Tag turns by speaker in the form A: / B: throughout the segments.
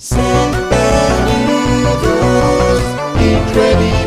A: Saludos, Incredible Podcast.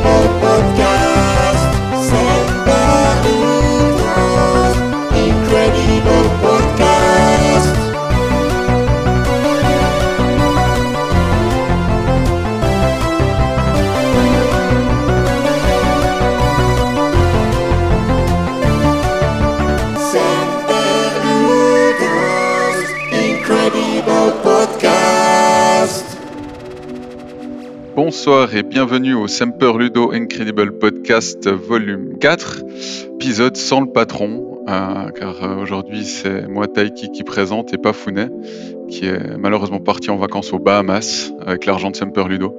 B: Bonsoir et bienvenue au Semper Ludo Incredible Podcast volume 4, épisode sans le patron, euh, car euh, aujourd'hui c'est moi Taiki qui présente et pas Founet, qui est malheureusement parti en vacances aux Bahamas avec l'argent de Semper Ludo.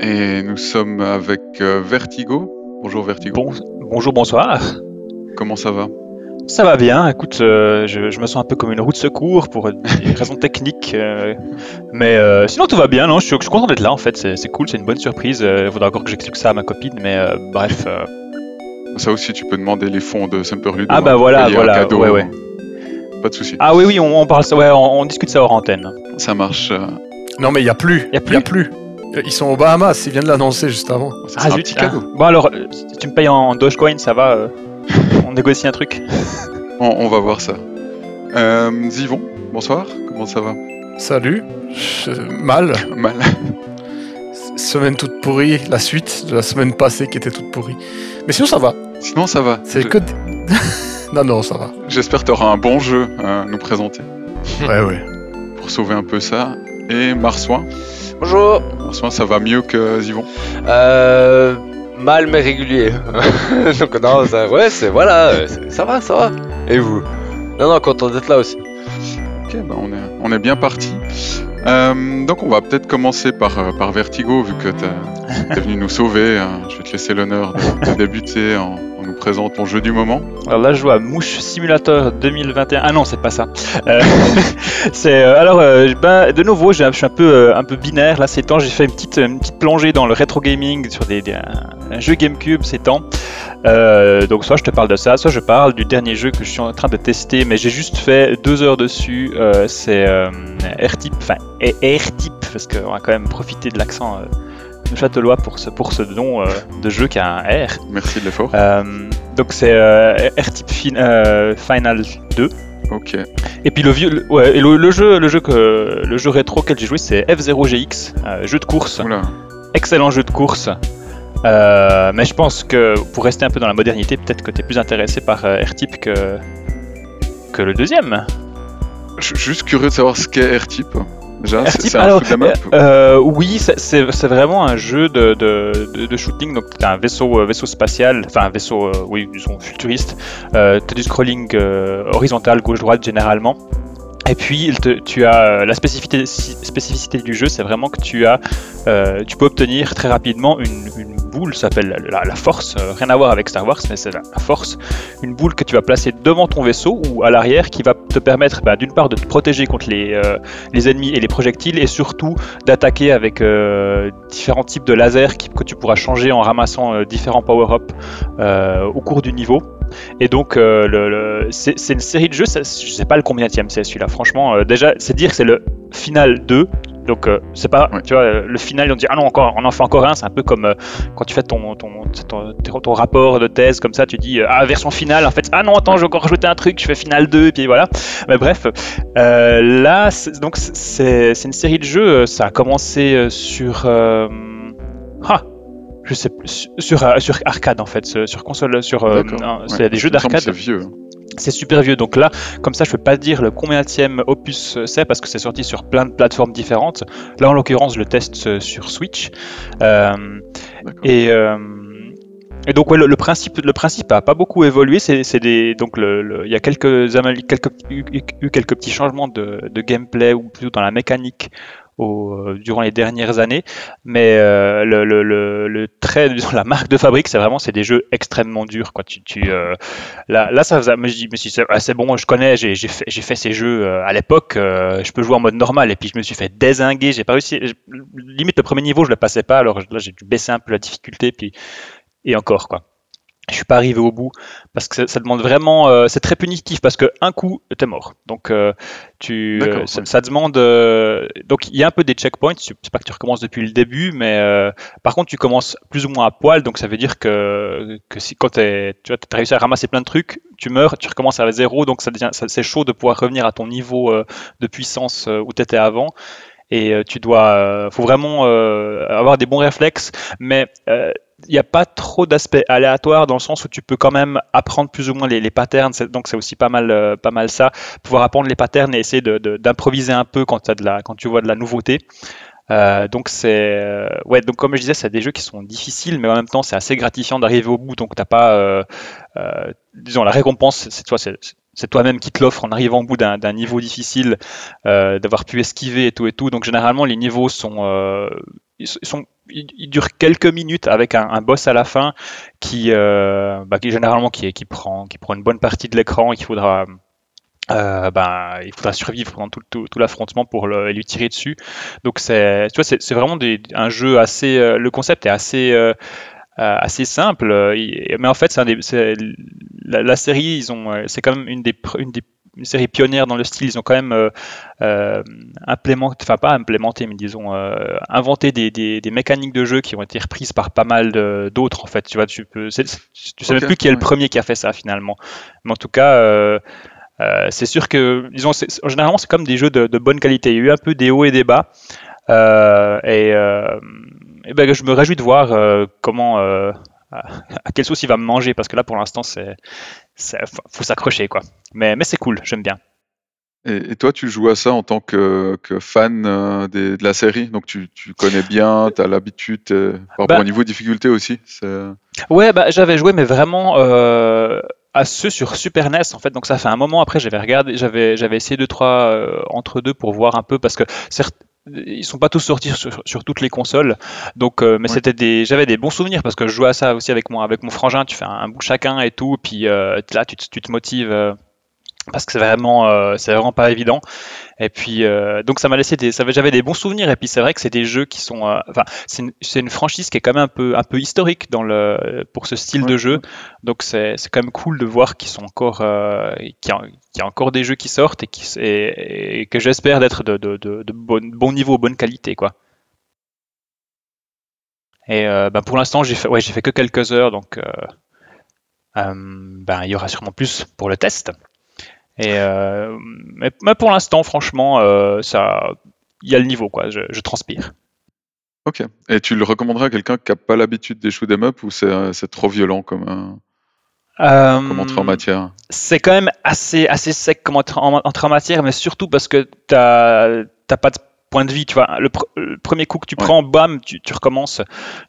B: Et nous sommes avec euh, Vertigo. Bonjour Vertigo.
C: Bon- bonjour, bonsoir.
B: Comment ça va?
C: Ça va bien. Écoute, euh, je, je me sens un peu comme une roue de secours pour des raisons techniques. euh, mais euh, sinon, tout va bien. Non, je, suis, je suis content d'être là en fait. C'est c'est cool, c'est une bonne surprise. Euh, Il faudra encore que j'explique ça à ma copine. Mais euh, bref. euh,
B: Ça aussi tu peux demander les fonds de Semper Ludo.
C: Ah bah voilà, voilà,
B: cadeau,
C: ouais, ouais.
B: Pas de souci.
C: Ah oui, oui, on, on parle ça. Ouais, on, on discute ça hors antenne.
B: Ça marche. euh,
D: Non, mais il n'y a plus.
C: Y a plus
D: plus. Euh, Ils sont aux Bahamas, ils viennent de l'annoncer juste avant.
B: ça sera un
C: zut,
B: petit
C: ah.
B: cadeau.
C: Bon alors, si tu me payes en Dogecoin, ça va. On négocie un truc.
B: On, on va voir ça. Euh, Zivon, bonsoir. Comment ça va?
D: Salut. Je- Mal.
B: Mal.
D: Semaine toute pourrie. La suite de la semaine passée qui était toute pourrie. Mais sinon, ça va.
B: Sinon, ça va.
D: C'est
B: Je-
D: que. des- non, non, ça va.
B: J'espère que tu auras un bon jeu à nous présenter
D: Ouais, ouais.
B: pour sauver un peu ça. Et Marsouin.
E: Bonjour.
B: Marsouin, ça va mieux que Zivon?
E: Euh, mal mais régulier. Donc non, ça, ouais, c'est voilà, ça va, ça va. Et vous? Non, non, content d'être là aussi.
B: Ok, bah on, est, on est bien parti. Euh, donc on va peut-être commencer par, euh, par Vertigo, vu que tu es venu nous sauver. hein. Je vais te laisser l'honneur de, de débuter en, nous présentant ton jeu du moment.
C: Alors là, je joue à Mouche Simulator 2021. Ah non, c'est pas ça. Euh, c'est euh, alors, euh, ben, de nouveau, je suis un peu, un peu binaire là ces temps. J'ai fait une petite, une petite plongée dans le rétro gaming sur des, des- un, jeu GameCube ces temps. Donc soit je te parle de ça, soit je parle du dernier jeu que je suis en train de tester, mais j'ai juste fait deux heures dessus. C'est R-Type, enfin R-Type, parce qu'on va quand même profiter de l'accent châtelois pour ce, pour ce nom euh, de jeu qui a un R.
B: Merci de l'effort.
C: Euh, donc c'est euh, R-Type fin- euh, Final 2.
B: Ok.
C: Et puis le vieux, le, ouais, et le, le jeu, le jeu que le jeu rétro auquel j'ai joué, c'est F0GX, euh, jeu de course,
B: Oula.
C: excellent jeu de course. Euh, mais je pense que pour rester un peu dans la modernité, peut-être que tu es plus intéressé par euh, R-Type que que le deuxième.
B: Je suis juste curieux de savoir ce qu'est R-Type. Déjà, c'est un
C: alors. Euh, oui, c'est- vraiment un jeu de, de, de, de shooting. Donc, tu as un vaisseau, euh, vaisseau spatial, enfin un vaisseau, euh, oui, disons futuriste. Euh, tu as du scrolling horizontal, gauche-droite généralement. Et puis, tu as euh, la spécificité, du jeu, c'est vraiment que tu euh, peux obtenir très rapidement une, boule, ça s'appelle la, force, euh, rien à voir avec Star Wars, mais c'est la, force, une boule que tu vas placer devant ton vaisseau ou à l'arrière, qui va te permettre, bah, d'une part, de te protéger contre les, ennemis et les projectiles, et surtout d'attaquer avec différents types de lasers que tu pourras changer en ramassant différents power-up euh, au cours du niveau. Et donc, euh, le, le- c'est c'est une série de jeux, ça- je sais pas le combien c'est celui-là, franchement. euh, déjà, c'est dire que c'est le final 2. Donc, euh, c'est pas, tu vois, le final, on dit, ah non, encore, on en fait encore un. C'est un peu comme quand tu fais ton, ton, ton, ton rapport de thèse, comme ça, tu dis, ah, version finale, en fait, ah non, attends, je vais encore rajouter un truc, je fais final 2, et puis voilà. Mais bref, là, c'est- donc, c'est c'est une série de jeux, ça a commencé sur. ah, je sais plus, sur, euh, sur arcade en fait, sur console, sur. euh, c'est
B: Ouais.
C: des jeux d'arcade.
B: C'est vieux.
C: C'est super vieux. Donc là, comme ça, je peux pas dire le combienième opus c'est parce que c'est sorti sur plein de plateformes différentes. Là, en l'occurrence, je le teste euh, sur Switch. Euh, et, euh, et donc, ouais, le, le principe, le principe a pas beaucoup évolué. C'est, des, donc, le, le- il y a quelques, quelques, eu, eu quelques petits changements de, de gameplay ou plutôt dans la mécanique au, euh, durant les dernières années. Mais euh, le, le, le, le trait, disons, la marque de fabrique, c'est vraiment, c'est des jeux extrêmement durs. Quoi. Tu, tu, euh, là, là, ça faisait, je mais si c'est, ah, c'est bon, je connais, j'ai, fait, fait ces jeux euh, à l'époque, euh, je peux jouer en mode normal. Et puis je me suis fait désinguer, j'ai pas réussi. limite le premier niveau, je le passais pas. Alors là, j'ai dû baisser un peu la difficulté, puis et encore quoi. Je suis pas arrivé au bout parce que ça, ça demande vraiment euh, c'est très punitif parce que un coup t'es mort. Donc euh, tu euh, ça, ça demande euh, donc il y a un peu des checkpoints. C'est pas que tu recommences depuis le début mais euh, par contre tu commences plus ou moins à poil. Donc ça veut dire que que si quand t'es- tu as réussi à ramasser plein de trucs tu meurs tu recommences à zéro. Donc ça devient c'est chaud de pouvoir revenir à ton niveau euh, de puissance où tu étais avant. Et euh, tu dois euh, faut vraiment euh, avoir des bons réflexes. Mais euh, n'y a pas trop d'aspects aléatoires dans le sens où tu peux quand même apprendre plus ou moins les, patterns, donc c'est aussi pas mal, euh, pas mal ça, pouvoir apprendre les patterns et essayer de- de- d'improviser un peu quand, t'as de la, quand tu vois de la nouveauté. Euh, donc c'est euh, ouais donc comme je disais c'est des jeux qui sont difficiles mais en même temps c'est assez gratifiant d'arriver au bout. Donc t'as pas disons la récompense c'est toi c'est toi-même qui te l'offre en arrivant au bout d'un niveau difficile d'avoir pu esquiver et tout et tout. Donc généralement les niveaux sont ils sont ils, durent quelques minutes avec un, un boss à la fin qui, euh, bah, qui généralement qui, qui prend qui prend une bonne partie de l'écran et qu'il faudra euh, ben, il faudra survivre pendant tout, tout, tout l'affrontement pour le, lui tirer dessus. Donc c'est, tu vois, c'est, vraiment des, un jeu assez, euh, le concept est assez, euh, euh, assez simple. mais en fait, c'est la, la série, ils ont, euh, c'est quand même une des, une des une série pionnière dans le style. Ils ont quand même euh, euh, implémenté, enfin pas implémenté, mais disons euh, inventé des, des, des mécaniques de jeu qui ont été reprises par pas mal d'autres. En fait, tu vois, tu peux, tu sais
B: Ok,
C: même plus qui est le premier qui a fait ça finalement. Mais en tout cas. euh, c'est sûr que, disons, c'est- généralement, c'est comme des jeux de, de bonne qualité. Il y a eu un peu des hauts et des bas. Et, et ben, je me réjouis de voir comment, à, à quelle sauce il va me manger, parce que là, pour l'instant, c'est, faut, s'accrocher, quoi. Mais, mais c'est cool, j'aime bien.
B: Et, et toi, tu joues à ça en tant que, que fan euh, des- de la série, donc tu, tu connais bien, tu as l'habitude, euh, par rapport
C: Bah-
B: au niveau de difficulté aussi. c'est-
C: Ouais, bah, j'avais joué, mais vraiment euh, à ceux sur Super NES, en fait. Donc ça fait un moment. Après, j'avais regardé, j'avais, j'avais essayé deux trois euh, entre deux pour voir un peu, parce que certes, ils sont pas tous sortis sur, sur toutes les consoles. Donc, euh, mais
B: Ouais.
C: c'était des, j'avais des bons souvenirs parce que je jouais à ça aussi avec moi, avec mon frangin. Tu fais un, un bout chacun et tout, puis euh, là, tu, te- tu te motives. Parce que c'est vraiment, euh, c'est vraiment pas évident. Et puis, euh, donc ça m'a laissé des, j'avais des bons souvenirs. Et puis c'est vrai que c'est des jeux qui sont, euh, enfin, c'est une, franchise qui est quand même un peu, un peu historique dans le, pour ce style de jeu. Donc c'est, c'est quand même cool de voir qu'ils sont encore, qu'il y, a- qu'il y a encore des jeux qui sortent et, qui, s- et, et que j'espère d'être de, de, de, de bon, bon niveau, bonne qualité, quoi. Et ben, pour l'instant, j'ai fait, ouais, j'ai fait que quelques heures, donc ben, il y aura sûrement plus pour le test. Et euh, mais, mais pour l'instant, franchement, euh, ça, il y a le niveau, quoi. Je, je transpire.
B: Ok. Et tu le recommanderais à quelqu'un qui n'a pas l'habitude des shoot 'em up ou c'est euh, trop violent comme, euh, comme entrée en matière?
C: c'est quand même assez, assez sec comme entrée en, matière, mais surtout parce que t'as t'as pas de point de vie, tu vois. Le, pr- le premier coup que tu
B: Ouais.
C: prends, bam, tu, tu recommences.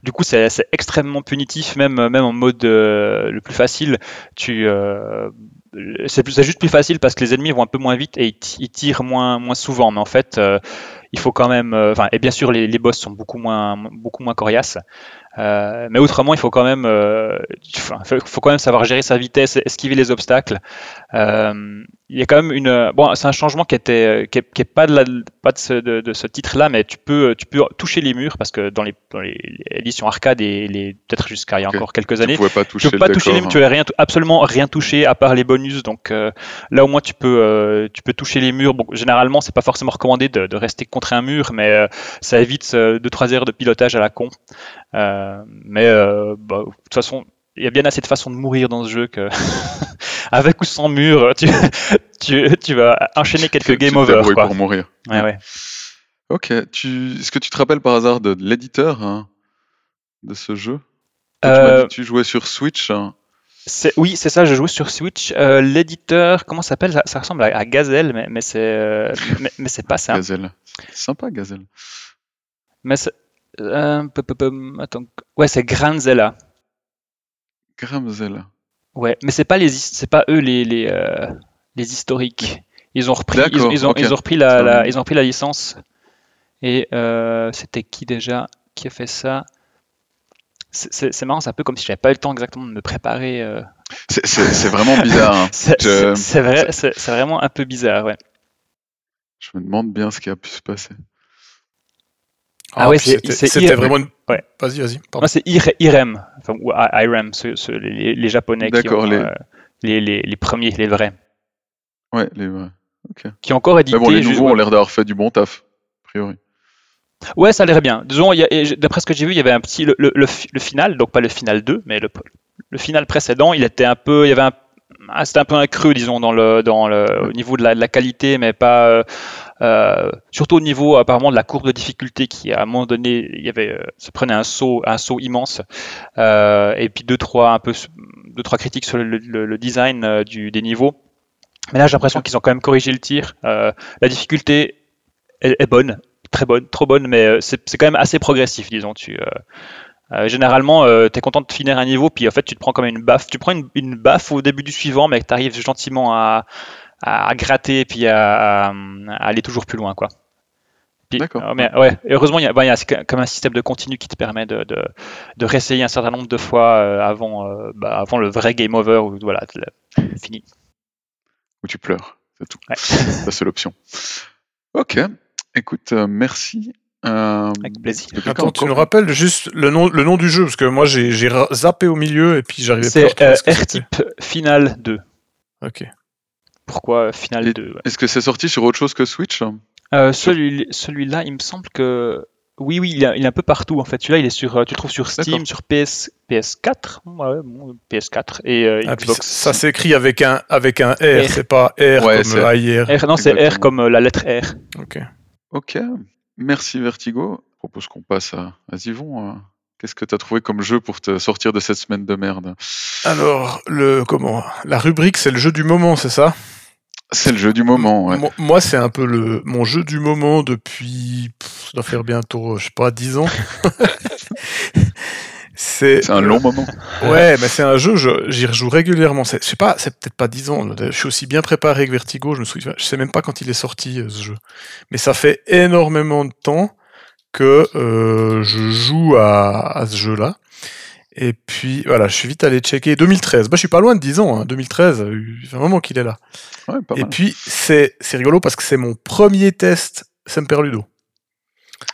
C: Du coup, c'est c'est extrêmement punitif, même, même en mode euh, le plus facile. Tu, euh, c'est juste plus facile parce que les ennemis vont un peu moins vite et ils, ti- ils tirent moins, moins souvent. Mais en fait, euh, il faut quand même. euh, et bien sûr, les, les boss sont beaucoup moins, beaucoup moins coriaces. Euh, mais autrement, il faut quand même, euh, faut, faut quand même savoir gérer sa vitesse, esquiver les obstacles. Euh, il y a quand même une, bon, c'est un changement qui était, qui est, qui est pas de, la, pas de ce, de, de ce titre-là, mais tu peux, tu peux toucher les murs parce que dans les, dans les éditions arcade et les, peut-être jusqu'à il y a encore quelques
B: Tu
C: années,
B: pouvais pas toucher
C: tu peux
B: le
C: pas toucher les
B: décor,
C: murs, tu vas rien, absolument rien toucher à part les bonus. Donc euh, là au moins tu peux, euh, tu peux toucher les murs. Bon, généralement c'est pas forcément recommandé de, de rester contre un mur, mais euh, ça évite 2-3 heures de pilotage à la con. Euh, mais euh, bah, de toute façon, y a bien assez de façons de mourir dans ce jeu que avec ou sans mur, tu, tu, tu vas enchaîner quelques
B: Tu- tu
C: game over. Quoi.
B: pour mourir.
C: Ouais, ouais.
B: Ok. Tu... Est-ce que tu te rappelles par hasard de l'éditeur hein, de ce jeu? Tu
C: Euh,
B: dit que tu jouais sur Switch. hein.
C: C'est- oui, c'est ça, je joue sur Switch. Euh, L'éditeur, comment ça s'appelle? Ça, ça ressemble à, à Gazelle, mais, mais c'est euh, mais, mais c'est pas ça.
B: Gazelle. Sympa, Gazelle.
C: Mais c'est- euh, attends. Ouais, c'est Granzella.
B: Gramzel.
C: Ouais, mais c'est pas les c'est pas eux les les, euh, les historiques. Ils ont repris ils, ont, ils ont repris la, ils ont repris la licence. Et euh, c'était qui déjà qui a fait ça? C'est- marrant, c'est un peu comme si j'avais pas eu le temps exactement de me préparer. euh.
B: C'est- vraiment bizarre. hein. Je-
C: vrai, c'est vraiment un peu bizarre, ouais.
B: Je me demande bien ce qui a pu se passer.
C: Ah ouais,
D: puis
C: c'est-
D: c'était vraiment une...
C: Ouais.
D: Vas-y, vas-y.
C: Moi, c'est IR- IREM, enfin, ou IREM, ceux- les, les Japonais qui ont,
B: les-
C: euh, les, les, les premiers, les vrais,
B: Ouais, les, ouais.
C: qui encore édité.
B: Mais bon, les nouveaux ont l'air d'avoir fait du bon taf, a priori.
C: Ouais, ça a l'air bien. Disons, d'après ce que j'ai vu, il y avait un petit le, le, le fi- le final, donc pas le final 2, mais le, le final précédent, il était un peu, il y avait un, ah, c'était un peu un creux, disons, au niveau de la, qualité, mais pas, euh, euh, surtout au niveau apparemment de la courbe de difficulté qui, à un moment donné, il y avait, euh, ça prenait un saut, immense, et puis deux trois un peu, deux trois critiques sur le, design des niveaux. Mais là, j'ai l'impression qu'ils ont quand même corrigé le tir. La difficulté est, bonne, très bonne, trop bonne, mais c'est quand même assez progressif, disons. Euh, euh, généralement, tu es content de finir un niveau, puis en fait, tu te prends comme une baffe. Tu prends une, une baffe au début du suivant, mais tu arrives gentiment à, à, gratter, puis à, aller toujours plus loin, quoi.
B: D'accord.
C: euh, mais ouais, heureusement, il y a, bah, il y a comme un système de continu qui te permet de, de, de réessayer un certain nombre de fois euh, avant, euh, bah, avant le vrai game over, où voilà, fini.
B: Où tu pleures, c'est tout.
C: Ouais.
B: Ça, c'est l'option. Ok, écoute, euh, merci. Euh,
C: Avec plaisir.
D: Attends, tu nous rappelles juste le nom, le nom du jeu, parce que moi j'ai zappé au milieu et puis j'arrivais pas à
C: C'est euh. R-Type Final 2.
D: Ok.
C: Pourquoi Final
B: Et-
C: 2 ouais.
B: Est-ce que c'est sorti sur autre chose que Switch?
C: Euh, celui, celui-là, il me semble que. Oui, oui, il est, il est un peu partout en fait. Celui-là, il est sur, euh, tu le trouves sur Steam,
B: D'accord.
C: sur PS, PS4, ouais, bon, PS4 et euh,
D: Ah,
C: Xbox.
D: ça s'écrit avec un, avec un R,
C: R.
D: c'est pas R
B: Ouais,
D: comme
B: c'est-
D: AIR.
C: R, non, c'est R comme la lettre R.
D: Ok.
B: Ok, merci Vertigo. Je propose qu'on passe à, à Zivon. euh. Qu'est-ce que tu as trouvé comme jeu pour te sortir de cette semaine de merde?
D: Alors, le, comment? La rubrique, c'est le jeu du moment, c'est ça?
B: C'est le jeu du moment, ouais.
D: Moi, c'est un peu le, mon jeu du moment depuis. pff, ça doit faire bientôt, je sais pas, 10 ans. c'est
B: C'est un long moment.
D: Ouais, mais c'est un jeu, je- j'y rejoue régulièrement. C'est- Je sais pas, c'est peut-être pas 10 ans. Je suis aussi bien préparé que Vertigo. Je me souviens, je sais même pas quand il est sorti euh, ce jeu. Mais ça fait énormément de temps que euh, je joue à, à ce jeu-là. Et puis voilà, je suis vite allé checker 2013. Bah, je suis pas loin de 10 ans. Hein. 2013, euh, il fait un moment qu'il est là.
B: Ouais, pas
D: Et
B: mal.
D: puis c'est c'est rigolo parce que c'est mon premier test Semperludo.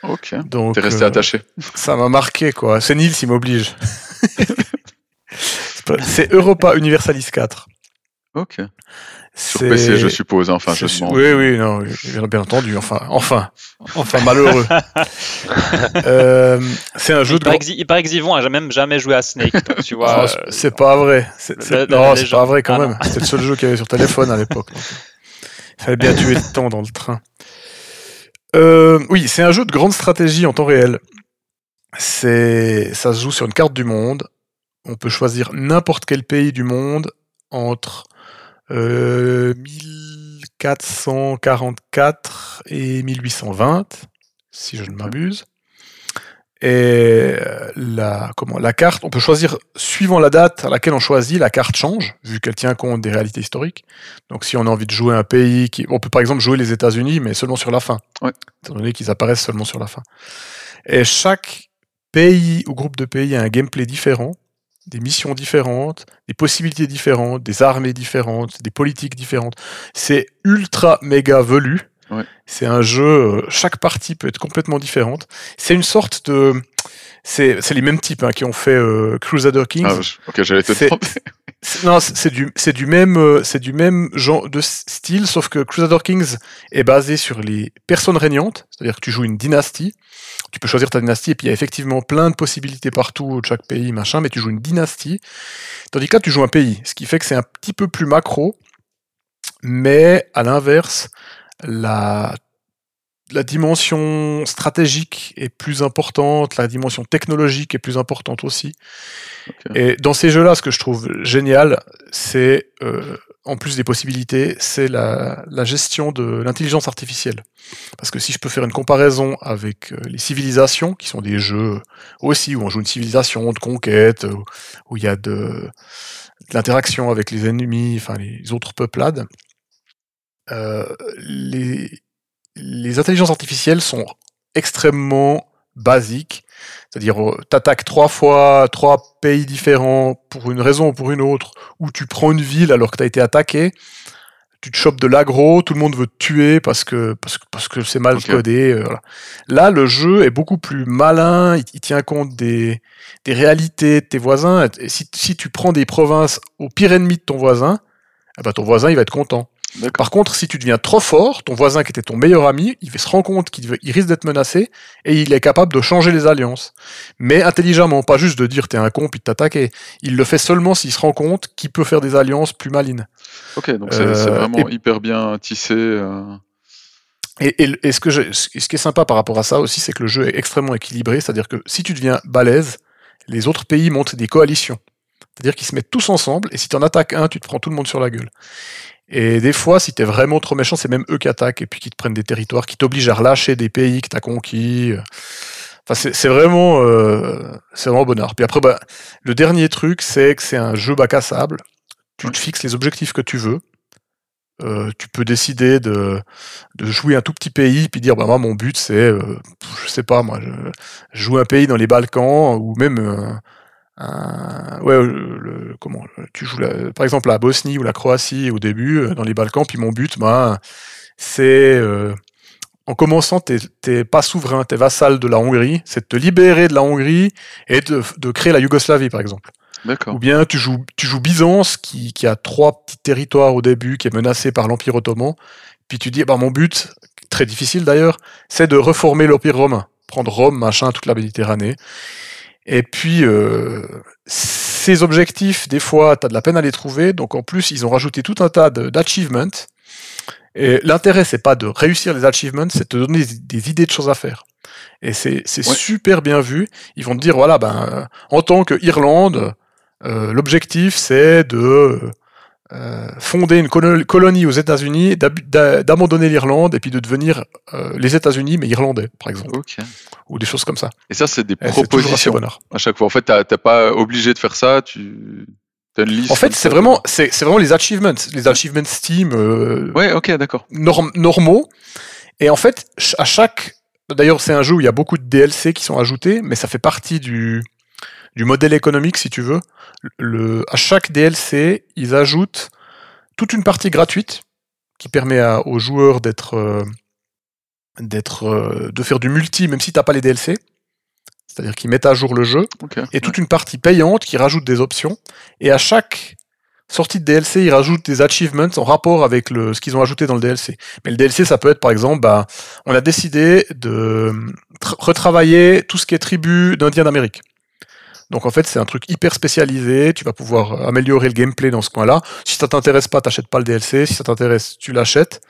B: Ok.
D: Donc
B: T'es resté
D: euh,
B: attaché.
D: ça m'a marqué, quoi. C'est Nils, il m'oblige. C'est c'est Europa Universalis 4.
B: Ok. Sur
D: C'est-
B: PC, je suppose. hein, Enfin, je
D: c'est su-. Oui, oui, non, oui, bien, entendu. Enfin, enfin, enfin, malheureux. Euh, c'est un jeu de
C: paraît, il paraît que Zivon a même jamais joué à Snake, donc, tu vois.
D: Ah,
C: euh,
D: c'est- c'est pas vrai. C'est- c'est- Non, c'est pas vrai quand
C: Ah,
D: même. C'était le seul jeu qu'il y avait sur téléphone à l'époque. Il fallait bien tuer le temps dans le train. Euh, oui, c'est un jeu de grande stratégie en temps réel. Ça se joue sur une carte du monde. On peut choisir n'importe quel pays du monde entre euh, 1444 et 1820, si je ne m'abuse. Et euh, la, comment, la carte, on peut choisir, suivant la date à laquelle on choisit, la carte change, vu qu'elle tient compte des réalités historiques. Donc si on a envie de jouer un pays, qui, on peut par exemple jouer les États-Unis, mais seulement sur la fin,
B: Ouais.
D: étant donné qu'ils apparaissent seulement sur la fin. Et chaque pays ou groupe de pays a un gameplay différent, des missions différentes, des possibilités différentes, des armées différentes, des politiques différentes. C'est ultra méga velu.
B: Ouais.
D: C'est un jeu, euh, chaque partie peut être complètement différente. C'est une sorte de. C'est les mêmes types hein, qui ont fait euh, Crusader Kings.
B: Ah, je- ok, j'allais te
D: C'est-
B: demander.
D: Non, c'est du, c'est du même, euh, c'est du même genre de style, sauf que Crusader Kings est basé sur les personnes régnantes, c'est-à-dire que tu joues une dynastie. Tu peux choisir ta dynastie et puis il y a effectivement plein de possibilités partout, de chaque pays, machin, mais tu joues une dynastie. Tandis que là, tu joues un pays, ce qui fait que c'est un petit peu plus macro, mais à l'inverse, la la dimension stratégique est plus importante, la dimension technologique est plus importante aussi. Et dans ces jeux-là, ce que je trouve génial, c'est, euh, en plus des possibilités, c'est la, la gestion de l'intelligence artificielle. Parce que si je peux faire une comparaison avec euh, les civilisations, qui sont des jeux aussi où on joue une civilisation de conquête, où il y a de, de l'interaction avec les ennemis, enfin les autres peuplades, les, les intelligences artificielles sont extrêmement basiques. C'est-à-dire, euh, t'attaques trois fois trois pays différents pour une raison ou pour une autre, ou tu prends une ville alors que t'as été attaqué. tu te chopes de l'aggro, tout le monde veut te tuer parce que parce que parce que c'est mal codé. euh, voilà. Là, le jeu est beaucoup plus malin. Il, il tient compte des des réalités de tes voisins. Et si, si tu prends des provinces au pire ennemi de ton voisin, eh ben ton voisin il va être content. Par contre, si tu deviens trop fort, ton voisin qui était ton meilleur ami, il se rend compte qu'il il risque d'être menacé et il est capable de changer les alliances. Mais intelligemment, pas juste de dire t'es un con puis de t'attaquer. Il le fait seulement s'il se rend compte qu'il peut faire des alliances plus malines.
B: Ok, donc c'est c'est
D: Euh,
B: vraiment
D: et-
B: hyper bien tissé. euh,
D: Et, et- et ce, que je- ce qui est sympa par rapport à ça aussi, c'est que le jeu est extrêmement équilibré. C'est-à-dire que si tu deviens balèze, les autres pays montent des coalitions. C'est-à-dire qu'ils se mettent tous ensemble, et si tu en attaques un, tu te prends tout le monde sur la gueule. Et des fois, si tu es vraiment trop méchant, c'est même eux qui attaquent, et puis qui te prennent des territoires, qui t'obligent à relâcher des pays que tu as conquis. Enfin, c'est c'est vraiment, euh, c'est vraiment bonheur. Puis après, bah, le dernier truc, c'est que c'est un jeu bac à sable. Tu te fixes les objectifs que tu veux. Euh, tu peux décider de, de jouer un tout petit pays puis dire bah moi mon but c'est euh, je sais pas moi je, je joue un pays dans les Balkans ou même euh, un, ouais le, le- comment tu joues la- par exemple la Bosnie ou la Croatie au début euh, dans les Balkans puis mon but bah, c'est euh, en commençant t'es t'es pas souverain t'es vassal de la Hongrie c'est de te libérer de la Hongrie et de, de créer la Yougoslavie par exemple
B: D'accord.
D: ou bien tu joues, tu joues Byzance, qui, qui a trois petits territoires au début, qui est menacé par l'Empire ottoman. Puis tu dis, bah, mon but, très difficile d'ailleurs, c'est de reformer l'Empire romain. Prendre Rome, machin, toute la Méditerranée. Et puis, euh, ces objectifs, des fois, tu as de la peine à les trouver. Donc en plus, ils ont rajouté tout un tas d'achievements. Et l'intérêt, c'est pas de réussir les achievements, c'est de te donner des, des idées de choses à faire. Et c'est
B: Ouais.
D: super bien vu. Ils vont te dire, voilà, ben, en tant qu'Irlande, euh, l'objectif, c'est de euh, fonder une colo- colonie aux États-Unis, d'ab- d'a- d'abandonner l'Irlande et puis de devenir euh, les États-Unis, mais irlandais, par exemple, ou des choses comme ça.
B: Et ça, c'est des
D: Et
B: propositions à chaque fois. En fait, t'as t'as pas obligé de faire ça. Tu as une liste.
D: En fait, c'est vraiment, c'est vraiment les achievements, les achievements Steam euh,
B: Ouais, ok, d'accord.
D: norm- normaux. Et en fait, à chaque. D'ailleurs, c'est un jeu où il y a beaucoup de DLC qui sont ajoutés, mais ça fait partie du, du modèle économique, si tu veux. Le, à chaque DLC, ils ajoutent toute une partie gratuite qui permet à- aux joueurs d'être. euh, d'être euh, de faire du multi, même si t'as pas les DLC. C'est-à-dire qu'ils mettent à jour le jeu et toute une partie payante qui rajoute des options. Et à chaque sortie de DLC, ils rajoutent des achievements en rapport avec le, ce qu'ils ont ajouté dans le DLC. Mais le DLC, ça peut être par exemple, bah, on a décidé de tra- retravailler tout ce qui est tribu d'Indiens d'Amérique. Donc en fait, c'est un truc hyper spécialisé. Tu vas pouvoir améliorer le gameplay dans ce coin-là. Si ça t'intéresse pas, t'achètes pas le DLC. Si ça t'intéresse, tu l'achètes.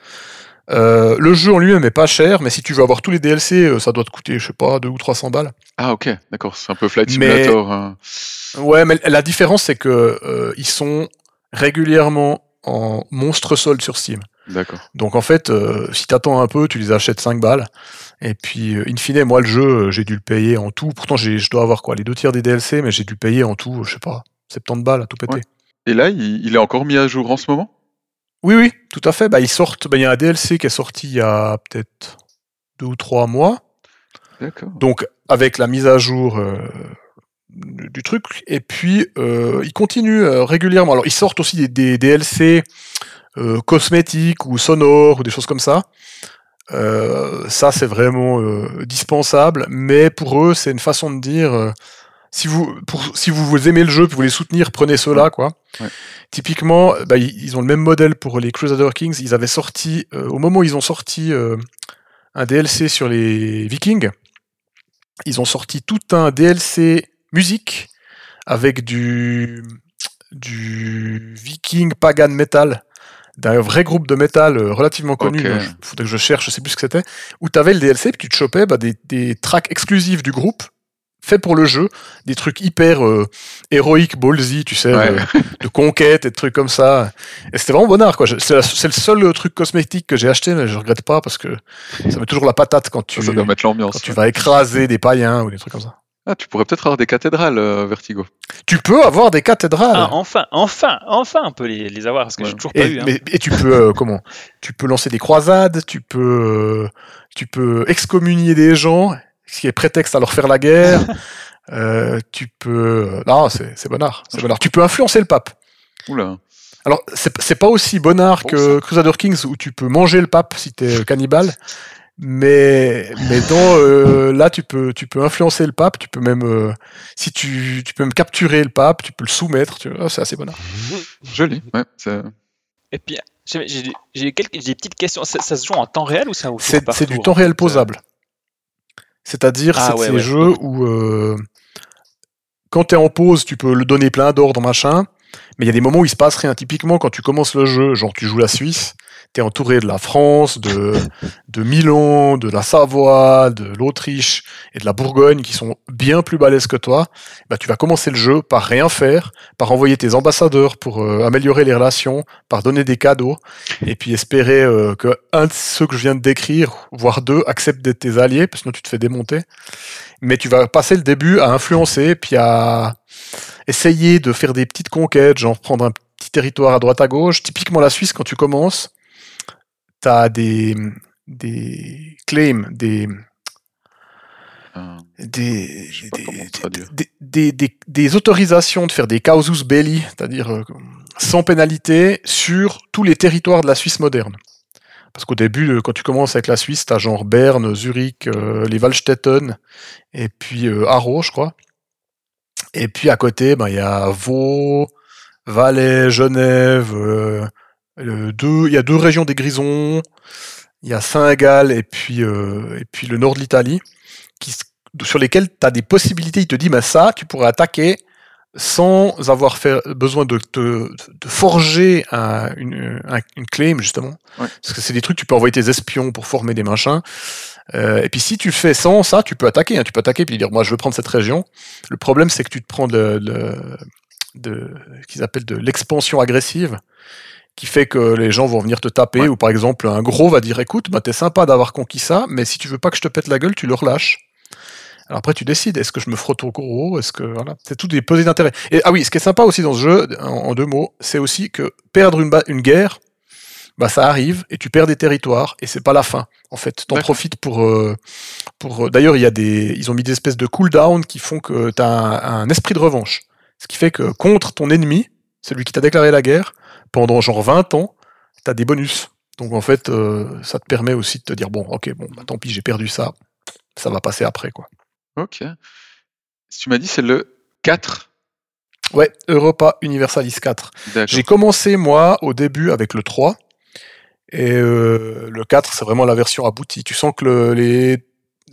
D: Euh, le jeu en lui-même est pas cher, mais si tu veux avoir tous les DLC, euh, ça doit te coûter, je sais pas, 2 ou 300 balles.
B: Ah, ok, d'accord. C'est un peu Flight
D: Mais-
B: Simulator. hein.
D: Ouais, mais la différence, c'est que euh, ils sont régulièrement en monstre solde sur Steam.
B: D'accord.
D: Donc en fait, euh, si t'attends un peu, tu les achètes 5 balles. Et puis, euh, in fine, moi, le jeu, euh, j'ai dû le payer en tout. Pourtant, j'ai- je dois avoir quoi Les deux tiers des DLC, mais j'ai dû payer en tout, je sais pas, 70 balles à tout péter.
B: Ouais. Et là, il, il est encore mis à jour en ce moment?
D: Oui, oui, tout à fait. Bah, ils sortent. bah, Il y a un DLC qui est sorti il y a peut-être deux ou trois mois.
B: D'accord.
D: Donc, avec la mise à jour euh, du du truc. Et puis, euh, ils continuent euh, régulièrement. Alors, ils sortent aussi des, des DLC euh, cosmétiques ou sonores ou des choses comme ça. Euh, ça, c'est vraiment euh, dispensable. Mais pour eux, c'est une façon de dire. si vous, pour, si vous aimez le jeu, puis vous voulez soutenir, prenez cela, quoi.
B: Ouais.
D: Typiquement, bah, ils, ils ont le même modèle pour les Crusader Kings. Ils avaient sorti, euh, au moment où ils ont sorti euh, un DLC sur les Vikings, ils ont sorti tout un DLC musique avec du, du Viking Pagan Metal, d'un vrai groupe de métal euh, relativement connu. Il faudrait que je cherche, je sais plus ce que c'était. Où tu avais le DLC, puis tu te chopais bah, des, des tracks exclusifs du groupe, faits pour le jeu, des trucs hyper euh, héroïques, ballsy, tu sais,
B: Ouais.
D: de, de conquête et de trucs comme ça. Et c'était vraiment bonheur, quoi. C'est le seul euh, truc cosmétique que j'ai acheté, mais je regrette pas parce que ça met toujours la patate quand tu,
B: Ça, doit mettre
D: quand tu vas écraser des païens ou des trucs comme ça.
B: Ah, tu pourrais peut-être avoir des cathédrales, euh, Vertigo.
D: Tu peux avoir des cathédrales.
C: Ah, enfin, enfin, enfin, on peut les, les avoir parce que
B: Ouais.
C: j'ai toujours pas
D: Et,
C: eu. hein.
D: mais- et tu peux euh, comment? Tu peux lancer des croisades, tu peux euh, tu peux excommunier des gens, ce qui est prétexte à leur faire la guerre. Euh, tu peux non, c'est c'est bonnard, c'est bonnard. Tu peux influencer le pape.
B: Oula.
D: Alors, c'est c'est pas aussi bonnard
B: Bon,
D: que Crusader Kings où tu peux manger le pape si t'es cannibale. Mais, mais dans, euh, là, tu peux, tu peux influencer le pape, tu peux même, euh, si tu, tu peux même capturer le pape, tu peux le soumettre, tu vois, c'est assez bonnard.
B: Joli. Ouais,
C: Et puis, j'ai j'ai- j'ai quelques j'ai des petites questions. Ça, ça se joue en temps réel ou ça
D: C'est c'est du temps réel
C: fait,
D: posable. C'est-à-dire,
C: Ah
D: c'est
C: ouais,
D: ces
C: ouais.
D: jeux où, euh, quand tu es en pause, tu peux le donner plein d'ordres, machin, mais il y a des moments où il se passe rien. Typiquement, quand tu commences le jeu, genre tu joues la Suisse, entouré de la France, de, de Milan, de la Savoie, de l'Autriche et de la Bourgogne qui sont bien plus balèzes que toi. Bah, tu vas commencer le jeu par rien faire, par envoyer tes ambassadeurs pour euh, améliorer les relations, par donner des cadeaux, et puis espérer euh, que un de ceux que je viens de décrire, voire deux, acceptent d'être tes alliés, parce que sinon tu te fais démonter. Mais tu vas passer le début à influencer, puis à essayer de faire des petites conquêtes, genre prendre un petit territoire à droite à gauche. Typiquement la Suisse, quand tu commences, tu as des, des claims, des,
B: euh,
D: des, des- des, des- des- autorisations de faire des causus belli, c'est-à-dire euh, sans pénalité, sur tous les territoires de la Suisse moderne. Parce qu'au début, euh, quand tu commences avec la Suisse, tu as genre Berne, Zurich, euh, les Waldstätten, et puis euh, je crois. Et puis à côté, ben, il y a Vaud, Valais, Genève, deux- il y a deux régions des Grisons, il y a Saint-Gall et puis, euh, et puis le nord de l'Italie, qui, sur lesquels tu as des possibilités. Il te dit, ben ça, tu pourrais attaquer sans avoir fait, besoin de, de, de forger un- une, un- une claim, justement.
B: Ouais.
D: Parce que c'est des trucs, tu peux envoyer tes espions pour former des machins. Euh, et puis si tu fais sans ça, tu peux attaquer. hein. Tu peux attaquer puis dire, moi je veux prendre cette région. Le problème, c'est que tu te prends de, de, de ce qu'ils appellent de l'expansion agressive, qui fait que les gens vont venir te taper,
B: Ouais.
D: ou par exemple un gros va dire, écoute, bah, t'es sympa d'avoir conquis ça, mais si tu veux pas que je te pète la gueule, tu le relâches. Alors après, tu décides, est-ce que je me frotte au gros Est-ce que voilà, c'est tout des pesées d'intérêt. Et ah oui, ce qui est sympa aussi dans ce jeu, en, en deux mots, c'est aussi que perdre une, une guerre, bah ça arrive et tu perds des territoires et c'est pas la fin. En fait, t'en profites pour euh, pour. euh, D'ailleurs, il y a des, ils ont mis des espèces de cooldown qui font que t'as un, un esprit de revanche. Ce qui fait que contre ton ennemi, celui qui t'a déclaré la guerre, pendant genre 20 ans, t'as des bonus. Donc en fait, euh, ça te permet aussi de te dire bon, ok, bon, bah, tant pis, j'ai perdu ça, ça va passer après quoi.
B: Ok. Tu m'as dit c'est le 4
D: Ouais, Europa Universalis 4.
B: D'accord.
D: J'ai commencé moi au début avec le 3 et euh, le 4 c'est vraiment la version aboutie. Tu sens que le- les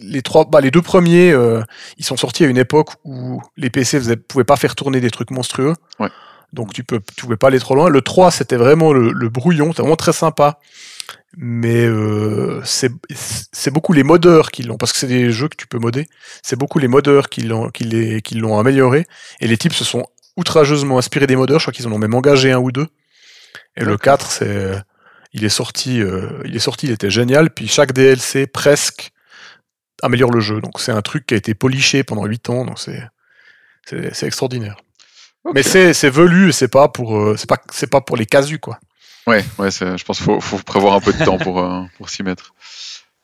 D: les trois bah, les deux premiers euh, ils sont sortis à une époque où les PC faisaient, pouvaient pas faire tourner des trucs monstrueux.
B: Ouais.
D: Donc tu peux tu pouvais pas aller trop loin. Le 3 c'était vraiment le, le brouillon, c'était vraiment très sympa. Mais euh, c'est c'est beaucoup les modeurs qui l'ont parce que c'est des jeux que tu peux modder. C'est beaucoup les modeurs qui l'ont qui qui amélioré et les types se sont outrageusement inspirés des modeurs. Je crois qu'ils en ont même engagé un ou deux. Et le
B: D'accord.
D: 4, c'est, il est sorti, euh, il est sorti, il était génial. Puis chaque DLC presque améliore le jeu. Donc c'est un truc qui a été poliché pendant 8 ans. Donc c'est extraordinaire. Mais c'est, c'est velu. C'est pas pour, euh, c'est pas, c'est pas pour les casus quoi.
B: Ouais, ouais, c'est- je pense qu'il faut, faut prévoir un peu de temps pour, euh, pour s'y mettre.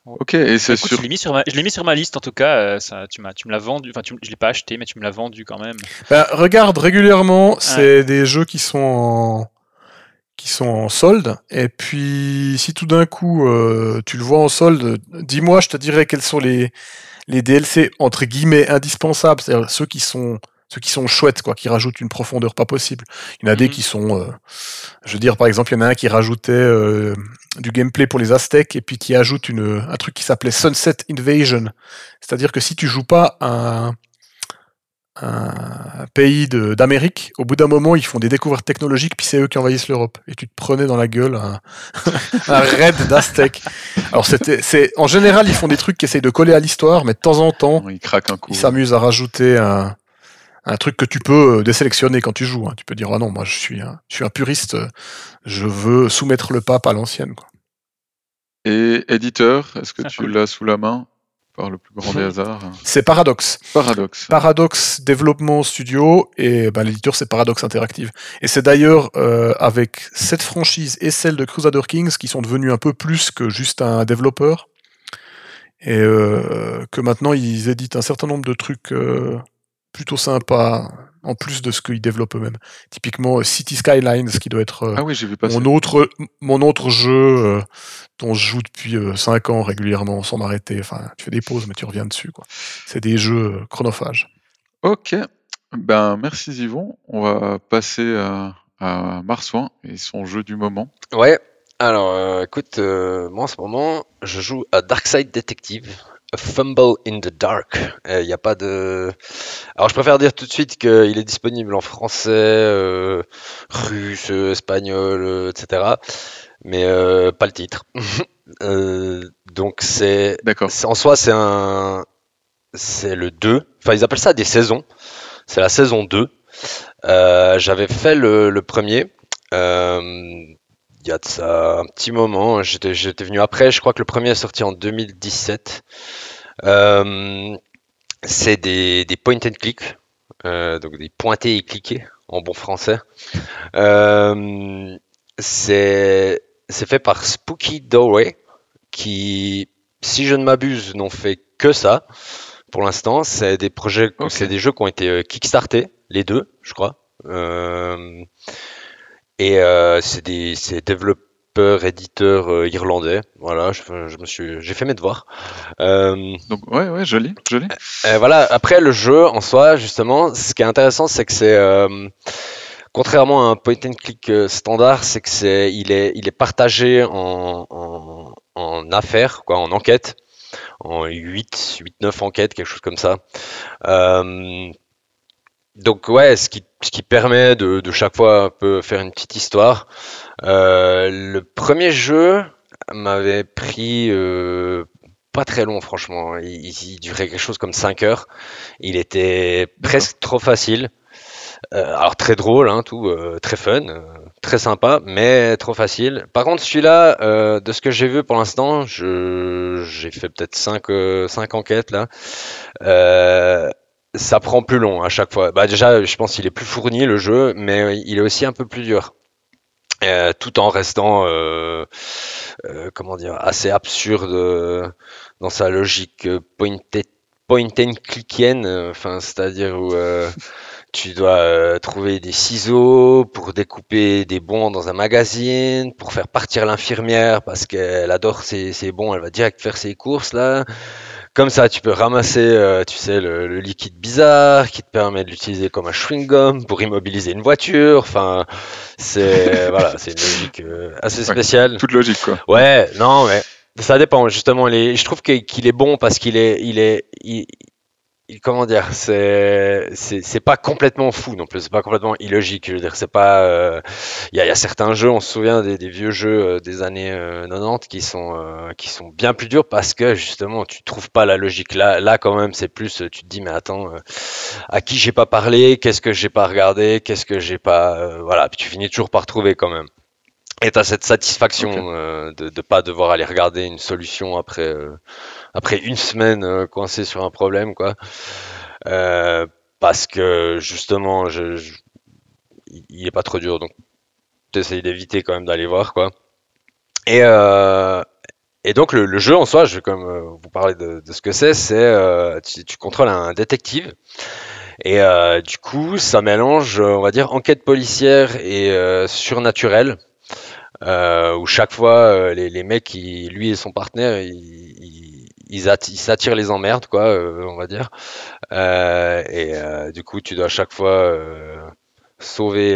B: Ok, et c'est
C: Écoute,
B: sur.
C: je l'ai mis sur ma, je l'ai mis sur ma liste en tout cas. euh, ça, tu m'as, tu me l'as vendu. Enfin, tu, je l'ai pas acheté, mais tu me l'as vendu quand même.
D: Ben, regarde régulièrement, c'est des jeux qui sont en, qui sont en solde. Et puis, si tout d'un coup euh, tu le vois en solde, dis-moi, je te dirai quels sont les, les DLC entre guillemets indispensables, c'est-à-dire ceux qui sont ceux qui sont chouettes, quoi, qui rajoutent une profondeur pas possible. Il y en a des
C: Mhm.
D: qui sont, euh, je veux dire, par exemple, il y en a un qui rajoutait euh, du gameplay pour les Aztèques et puis qui ajoute une, un truc qui s'appelait Sunset Invasion. C'est-à-dire que si tu joues pas un, un pays d'Amérique, au bout d'un moment, ils font des découvertes technologiques, puis c'est eux qui envahissent l'Europe. Et tu te prenais dans la gueule un, un raid d'Aztèques. Alors, c'était, c'est, en général, ils font des trucs qui essayent de coller à l'histoire, mais de temps en temps, ils s'amusent à rajouter un, un truc que tu peux euh, désélectionner quand tu joues. hein. Tu peux dire, ah non, moi, je suis un, je suis un puriste, euh, je veux soumettre le pape à l'ancienne. quoi.
B: Et éditeur, est-ce que
C: Ah,
B: tu
C: cool.
B: l'as sous la main par le plus grand des hasards?
D: C'est Paradox.
B: Paradoxe.
D: Paradox Développement Studio et ben, l'éditeur c'est Paradox Interactive. Et c'est d'ailleurs euh, avec cette franchise et celle de Crusader Kings qui sont devenus un peu plus que juste un développeur et euh, que maintenant ils éditent un certain nombre de trucs euh, plutôt sympas en plus de ce qu'ils développent eux-mêmes. Typiquement euh, City Skylines, qui doit être euh,
B: Ah oui, vu
D: mon autre mon autre jeu euh, dont je joue depuis 5 ans régulièrement sans m'arrêter. Enfin, tu fais des pauses, mais tu reviens dessus. quoi. C'est des jeux chronophages.
B: Ok. Ben, merci Yvon. On va passer à, à Marsouin et son jeu du moment.
E: Ouais, alors euh, écoute, euh, moi en ce moment, je joue à Darkside Detective, Fumble in the Dark. Il n'y a pas de. Alors je préfère dire tout de suite qu'il est disponible en français, euh, russe, espagnol, euh, etc. Mais euh, pas le titre. Euh, donc c'est.
B: D'accord.
E: En soi, c'est un. C'est le 2. Enfin, ils appellent ça des saisons. C'est la saison 2. Euh, J'avais fait le, le premier. Il y a de ça un petit moment. J'étais, j'étais venu après. Je crois que le premier est sorti en 2017. Euh, c'est des, des point and click, euh, donc des pointés et cliqués en bon français. Euh, c'est, c'est fait par Spooky Doorway, qui, si je ne m'abuse, n'ont fait que ça. Pour l'instant, c'est des projets, c'est des jeux qui ont été kickstartés, les deux, je crois. Euh, et euh, c'est des c'est développeurs, éditeurs euh, irlandais. Voilà, je, je me suis, j'ai fait mes devoirs. Euh,
B: Donc, ouais, ouais, joli, joli.
E: voilà, après le jeu en soi, justement, ce qui est intéressant, c'est que c'est contrairement à un point and click standard, c'est que c'est il est il est partagé en, en, en affaires, quoi, en enquêtes, en 8, 8 9 enquêtes, quelque chose comme ça. Euh, donc ouais, ce qui, ce qui permet de, de chaque fois un peu faire une petite histoire. Euh, le premier jeu m'avait pris euh, pas très long franchement. Il, il durait quelque chose comme 5 heures. Il était presque trop facile. Euh, alors très drôle, hein, tout, euh, très fun, très sympa, mais trop facile. Par contre, celui-là, euh, de ce que j'ai vu pour l'instant, je, j'ai fait peut-être 5 cinq enquêtes là. Ça prend plus long à chaque fois. Bah déjà, je pense qu'il est plus fourni le jeu, mais il est aussi un peu plus dur. Euh, tout en restant, euh, euh, comment dire, assez absurde dans sa logique point, and clickienne, enfin, c'est-à-dire où tu dois trouver des ciseaux pour découper des bons dans un magazine, pour faire partir l'infirmière parce qu'elle adore ses, ses bons, elle va direct faire ses courses là. Comme ça, tu peux ramasser, euh, tu sais, le, le liquide bizarre qui te permet de l'utiliser comme un chewing-gum pour immobiliser une voiture. Enfin, c'est voilà, c'est une logique euh, assez
B: Ouais.
E: spéciale.
B: Toute logique, quoi.
E: Ouais, non, mais ça dépend. Justement, les... je trouve qu'il est bon parce qu'il est, il est, il- comment dire, c'est, c'est, pas complètement fou non plus. C'est pas complètement illogique. Je veux dire, c'est pas. euh, Il y, a, y certains jeux, on se souvient des, vieux jeux euh, des années euh, 90 qui sont, euh, qui sont bien plus durs parce que justement, tu trouves pas la logique. Là, là quand même, c'est plus. euh, Tu te dis, mais attends, euh, à qui j'ai pas parlé, qu'est-ce que j'ai pas regardé, qu'est-ce que j'ai pas, euh, voilà. Puis tu finis toujours par trouver quand même. Et t'as cette satisfaction euh, de ne pas devoir aller regarder une solution après, euh, après une semaine euh, coincé sur un problème, quoi. Parce que justement, je, je- il est pas trop dur, donc t'essayes d'éviter quand même d'aller voir, quoi. Et, et donc le, le jeu en soi, je vais quand même euh, vous parler de, de ce que c'est. C'est tu, tu contrôles un détective. Et du coup, ça mélange, on va dire, enquête policière et euh, surnaturel euh, où chaque fois euh, les, les mecs, ils- lui et son partenaire, ils, ils, ils atti- ils s'attirent les emmerdes, quoi, euh, on va dire. Euh, et euh, du coup, tu dois chaque fois sauver,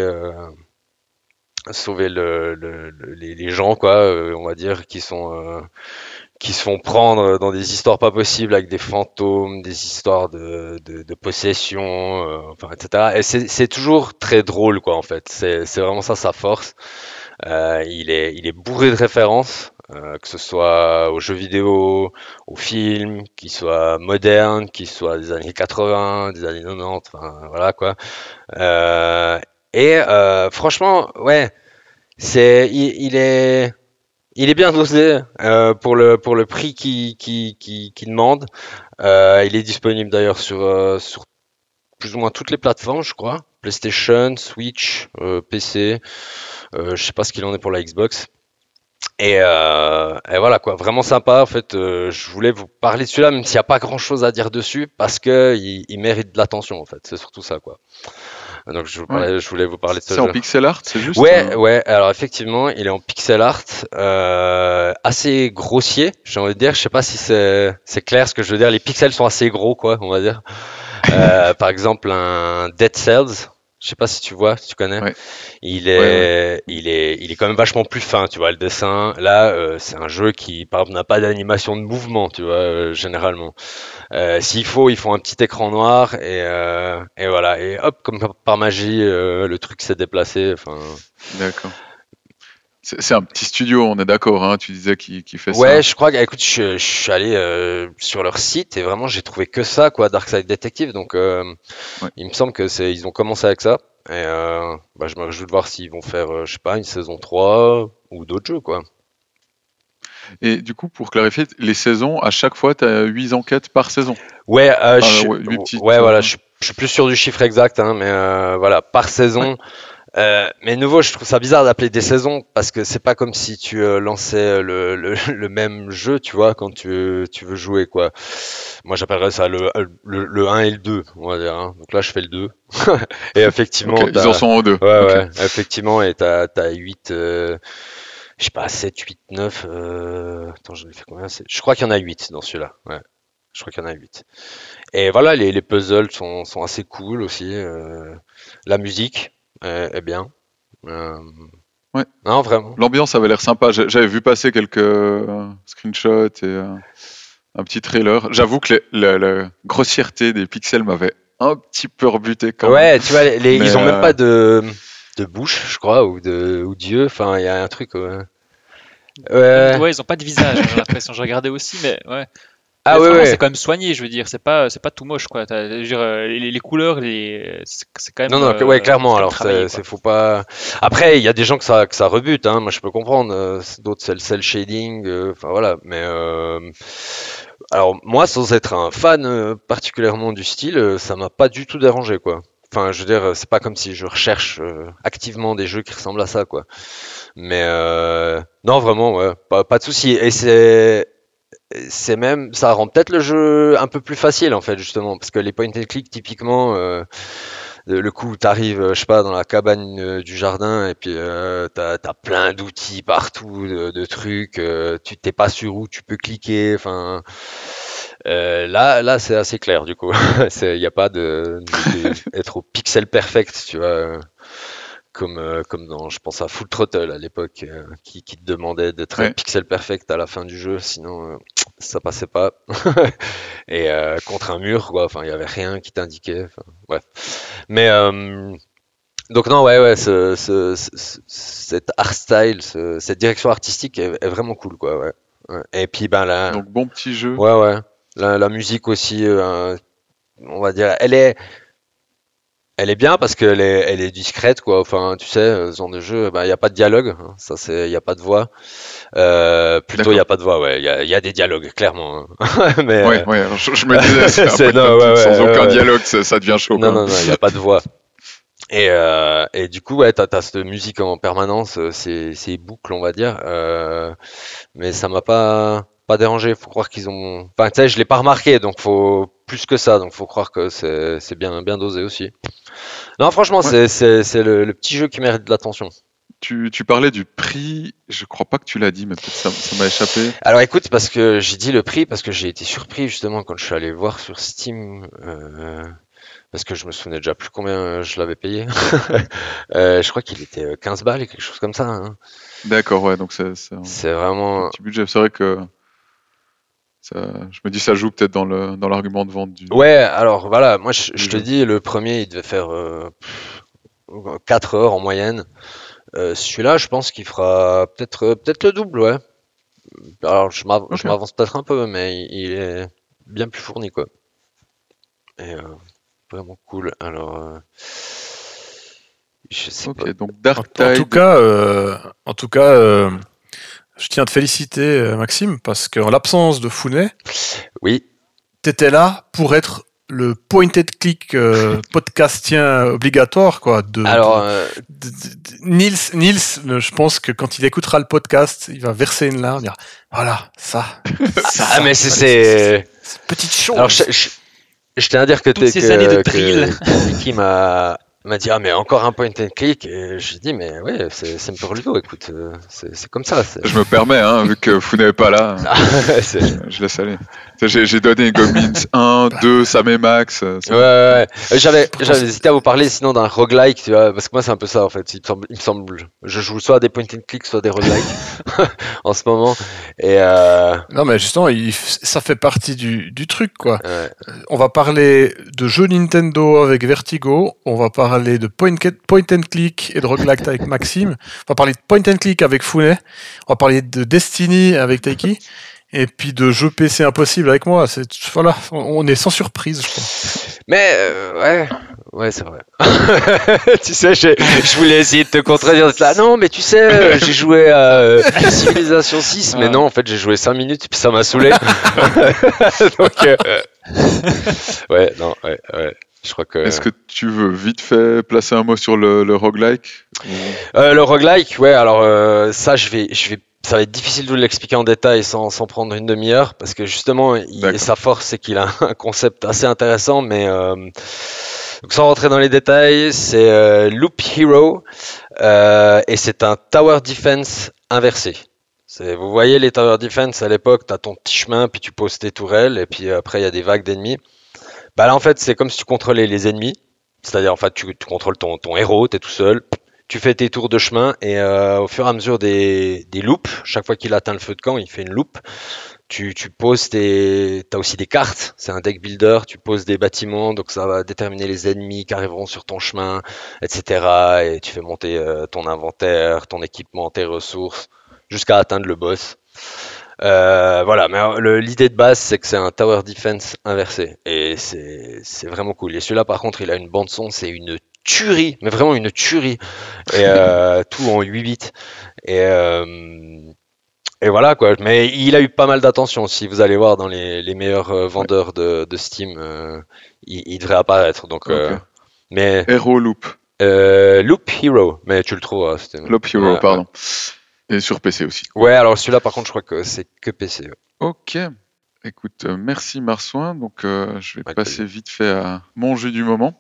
E: sauver le, le- le- les, gens, quoi, euh, on va dire, qui sont euh, qui se font prendre dans des histoires pas possibles avec des fantômes, des histoires de, de, de possession, euh, enfin, etc. Et c'est toujours très drôle, quoi, en fait. C'est vraiment ça sa force. Euh, il est, il est bourré de références, euh, que ce soit aux jeux vidéo, aux films, qu'ils soient modernes, qu'ils soient des années 80, des années 90, enfin voilà quoi. Euh, et euh, franchement, ouais, c'est, il, est, il est bien dosé euh, pour le pour le prix qu'il qui, qui, qui demande. Euh, il est disponible d'ailleurs sur sur plus ou moins toutes les plateformes, je crois. PlayStation, Switch, euh, PC. Euh, je sais pas ce qu'il en est pour la Xbox. Et, euh, et voilà quoi, vraiment sympa. En fait, euh, je voulais vous parler de celui-là, même s'il n'y a pas grand-chose à dire dessus, parce que il, il mérite de l'attention. En fait, c'est surtout ça quoi. Donc je, vous parlais- je voulais vous parler de ce
B: C'est en pixel art, c'est juste
E: Ouais,
B: euh,
E: ouais. Alors effectivement, il est en pixel art, assez grossier. J'ai envie de dire. Je sais pas si c'est clair ce que je veux dire. Les pixels sont assez gros, quoi, on va dire. Par exemple, un Dead Cells. Je sais pas si tu vois, si tu connais.
B: Ouais.
E: Il est, il est, il est quand même vachement plus fin, tu vois. Le dessin, là, euh, c'est un jeu qui, par exemple, n'a pas d'animation de mouvement, tu vois, euh, généralement. Euh, S'il faut, ils font un petit écran noir et, et voilà. Et hop, comme par magie, le truc s'est déplacé. Enfin,
B: D'accord. C'est un petit studio, on est d'accord, hein, tu disais qui, qui fait
E: Ouais,
B: ça.
E: je crois que, écoute, je, je suis allé euh, sur leur site et vraiment j'ai trouvé que ça, quoi, Dark Side Detective. Donc, euh,
B: Ouais.
E: il me semble que c'est, ils ont commencé avec ça. Et euh, bah, je me réjouis de voir s'ils vont faire, je sais pas, une saison 3 ou d'autres jeux, quoi.
B: Et du coup, pour clarifier, les saisons, à chaque fois, tu as 8 enquêtes par saison.
E: Ouais, je, suis-
B: ouais, petites,
E: ouais, voilà, je, suis- je suis plus sûr du chiffre exact, hein, mais voilà, par saison. Euh, mais nouveau, je trouve ça bizarre d'appeler des saisons parce que c'est pas comme si tu euh, lançais le, le, le même jeu, tu vois, quand tu, tu veux jouer, quoi. Moi, j'appellerais ça le, le, le 1 et le 2, on va dire. hein. Donc là, je fais le 2. et effectivement,
B: Ok, ils en sont en deux.
E: Ouais,
B: Ok.
E: ouais, effectivement, et t'as, t'as 8, euh, je sais pas, 7, 8, 9, euh, attends, j'en ai fait combien? C'est- Je crois qu'il y en a 8 dans celui-là, ouais. Je crois qu'il y en a 8. Et voilà, les, les puzzles sont, sont assez cool aussi. euh, la musique est, bien. Euh,
B: Ouais.
E: Non, vraiment.
B: L'ambiance avait l'air sympa. J'avais vu passer quelques euh, screenshots et euh, un petit trailer. J'avoue que la, la grossièreté des pixels m'avait un petit peu rebuté quand même.
E: Ouais, tu vois, les, les-
B: Mais,
E: ils ont
B: euh,
E: même pas de, de bouche, je crois, ou de ou d'yeux. Enfin, il y a un truc. Ouais, ouais.
C: Ouais, ils ont pas de visage, j'ai l'impression. Je regardais aussi, mais ouais.
E: Ah ouais.
C: C'est quand même soigné, je veux dire. C'est pas, c'est pas tout moche, quoi. T'as- je veux dire, euh, les, les couleurs, les, c'est quand même.
E: Non, non,
C: euh,
E: ouais, clairement. Alors, c'est, faut pas. Après, il y a des gens que ça, que ça rebute. Hein. Moi, je peux comprendre. euh, D'autres, c'est le cel shading. euh, Enfin, voilà. Mais euh, alors, moi, sans être un fan particulièrement du style, ça m'a pas du tout dérangé, quoi. Enfin, je veux dire, c'est pas comme si je recherche euh, activement des jeux qui ressemblent à ça, quoi. Mais euh, non, vraiment, ouais, pas, pas de souci. Et c'est c'est même, ça rend peut-être le jeu un peu plus facile en fait justement, parce que les point and click typiquement, euh, le coup où t'arrives, euh, je sais pas, dans la cabane euh, du jardin et puis euh, t'as t'as plein d'outils partout, de, de trucs, euh, tu t'es pas sûr où tu peux cliquer, enfin. là, là, c'est assez clair du coup. Il n'y a pas de, de- de- être au pixel perfect, tu vois, comme, euh, comme dans, je pense à Full Throttle à l'époque, euh, qui, qui te demandait d'être
B: Ouais.
E: pixel perfect à la fin du jeu, sinon euh, ça passait pas. Et contre un mur, quoi, enfin, il y avait rien qui t'indiquait. Bref. Mais donc non, ouais, ouais, ce, ce- ce- cet art style, ce- cette direction artistique est, est vraiment cool, quoi. Ouais. Ouais. Et puis ben là,
B: Donc bon petit jeu.
E: ouais, ouais, la, la musique aussi, on va dire, elle est, elle est bien parce qu'elle est, elle est discrète, quoi. Enfin, tu sais, ce genre de jeu, ben, il n'y a pas de dialogue, hein. ça c'est, il n'y a pas de voix. Euh, plutôt, il n'y a pas de voix, ouais. Il y a, il y a des dialogues, clairement. hein. Mais,
B: Ouais,
E: euh,
B: ouais, je, je me disais, c'est
E: C'est- non, ouais,
B: sans
E: ouais,
B: aucun
E: ouais.
B: dialogue, ça, ça devient chaud.
E: Non,
B: quoi.
E: non, non, il n'y a pas de voix. Et, euh, et du coup, ouais, t'as, t'as cette musique en permanence, euh, c'est, c'est boucle, on va dire. Euh, mais ça m'a pas, pas dérangé. Faut croire qu'ils ont. Enfin, tu sais, je l'ai pas remarqué, donc faut plus que ça. Donc, faut croire que c'est, bien, bien dosé aussi. Non, franchement,
B: Ouais.
E: c'est, le, le petit jeu qui mérite de l'attention.
B: Tu, tu parlais du prix, je crois pas que tu l'as dit, mais peut-être ça, ça m'a échappé.
E: Alors, écoute, parce que j'ai dit le prix, parce que j'ai été surpris justement quand je suis allé voir sur Steam. euh, parce que je me souvenais déjà plus combien euh, je l'avais payé. Euh, je crois qu'il était euh, 15 balles et quelque chose comme ça. hein.
B: D'accord, ouais, donc c'est un
E: C'est vraiment.
B: petit budget. C'est vrai que ça, je me dis ça joue peut-être dans le dans l'argument de vente du.
E: Ouais, alors voilà, moi je, je te dis, le premier il devait faire 4 heures en moyenne. Euh, Celui-là, je pense qu'il fera peut-être euh, peut-être le double, ouais. Alors je m'av- je
B: Ok.
E: m'avance peut-être un peu, mais il, il est bien plus fourni, quoi. Et euh, vraiment cool. Alors, euh, je sais pas.
B: Ok, donc
D: En,
B: Dark
D: en tout cas, euh, en tout cas euh, je tiens à te féliciter, euh, Maxime, parce qu'en l'absence de Founet,
E: Oui,
D: tu étais là pour être le pointed click euh, podcastien obligatoire quoi de,
E: alors
D: de-
E: euh,
D: de- de- Nils Nils euh, je pense que quand il écoutera le podcast il va verser une larme il dira voilà ça.
E: Ah mais c'est c'est
D: petite chose.
E: Alors, je, je, je tiens à dire que,
C: Toutes
E: t'es-
C: ces
E: que,
C: années de drill.
E: que Vicky m'a Il m'a dit ah mais encore un point and click et j'ai dit mais ouais c'est c'est Semper Ludo écoute euh, c'est c'est comme ça c'est-
B: Je me permets, hein, vu que vous n'êtes pas là,
E: c'est-
B: je laisse aller. J'ai donné Goblins 1, 2, Sam et Max. euh,
E: Ouais, ouais, ouais. J'avais, j'avais hésité à vous parler sinon d'un roguelike, tu vois, parce que moi c'est un peu ça en fait. Il me semble, il me semble je joue soit à des point and click, soit des roguelikes en ce moment. Et euh,
D: Non, mais justement, il- ça fait partie du, du truc, quoi.
E: ouais.
D: On va parler de jeux Nintendo avec Vertigo, on va parler de point, point and click et de roguelike avec Maxime, on va parler de point and click avec Founet, on va parler de Destiny avec Taiki, et puis de jeux PC impossible avec moi. C'est voilà, on on est sans surprise, je crois.
E: Mais euh, ouais, ouais c'est vrai. tu sais, je voulais essayer de te contredire. Là, non, mais tu sais, euh, j'ai joué à euh, Civilization 6, mais non, en fait j'ai joué 5 minutes puis ça m'a saoulé. Donc euh, ouais, non, ouais, ouais. Je crois que.
B: Est-ce que tu veux vite fait placer un mot sur le, le roguelike
E: Euh, le roguelike, ouais, alors euh, ça, je vais, je vais, ça va être difficile de vous l'expliquer en détail sans, sans prendre une demi-heure, parce que justement, il- sa force, c'est qu'il a un concept assez intéressant, mais euh, donc sans rentrer dans les détails, c'est euh, Loop Hero, euh, et c'est un tower defense inversé. Vous voyez les tower defense à l'époque, tu as ton petit chemin, puis tu poses tes tourelles, et puis après il y a des vagues d'ennemis. Bah là en fait c'est comme si tu contrôlais les ennemis, c'est-à-dire en fait tu, tu contrôles ton, ton héros, tu es tout seul, tu fais tes tours de chemin, et euh, au fur et à mesure des, des loops, chaque fois qu'il atteint le feu de camp, il fait une loop. Tu, tu poses tes. T'as aussi des cartes, c'est un deck builder, tu poses des bâtiments, donc ça va déterminer les ennemis qui arriveront sur ton chemin, etc. Et tu fais monter euh, ton inventaire, ton équipement, tes ressources, jusqu'à atteindre le boss. Euh, voilà, mais le- l'idée de base, c'est que c'est un tower defense inversé. Et c'est c'est vraiment cool. Et celui-là, par contre, il a une bande-son, c'est une tuerie, mais vraiment une tuerie. Et euh, tout en 8 bits. Et, euh, et voilà, quoi. Mais il a eu pas mal d'attention. Si vous allez voir dans les, les meilleurs euh, vendeurs de, de Steam, euh, il, il devrait apparaître. Donc, euh, mais
B: Hero Loop.
E: euh, Loop Hero, mais tu le trouves.
B: Loop Hero,
E: Ouais,
B: pardon. Et sur PC aussi.
E: Ouais, alors celui-là, par contre, je crois que c'est que PC. ouais.
B: Ok. Écoute, merci Marsouin. Donc, euh, je vais passer vite fait à mon jeu du moment.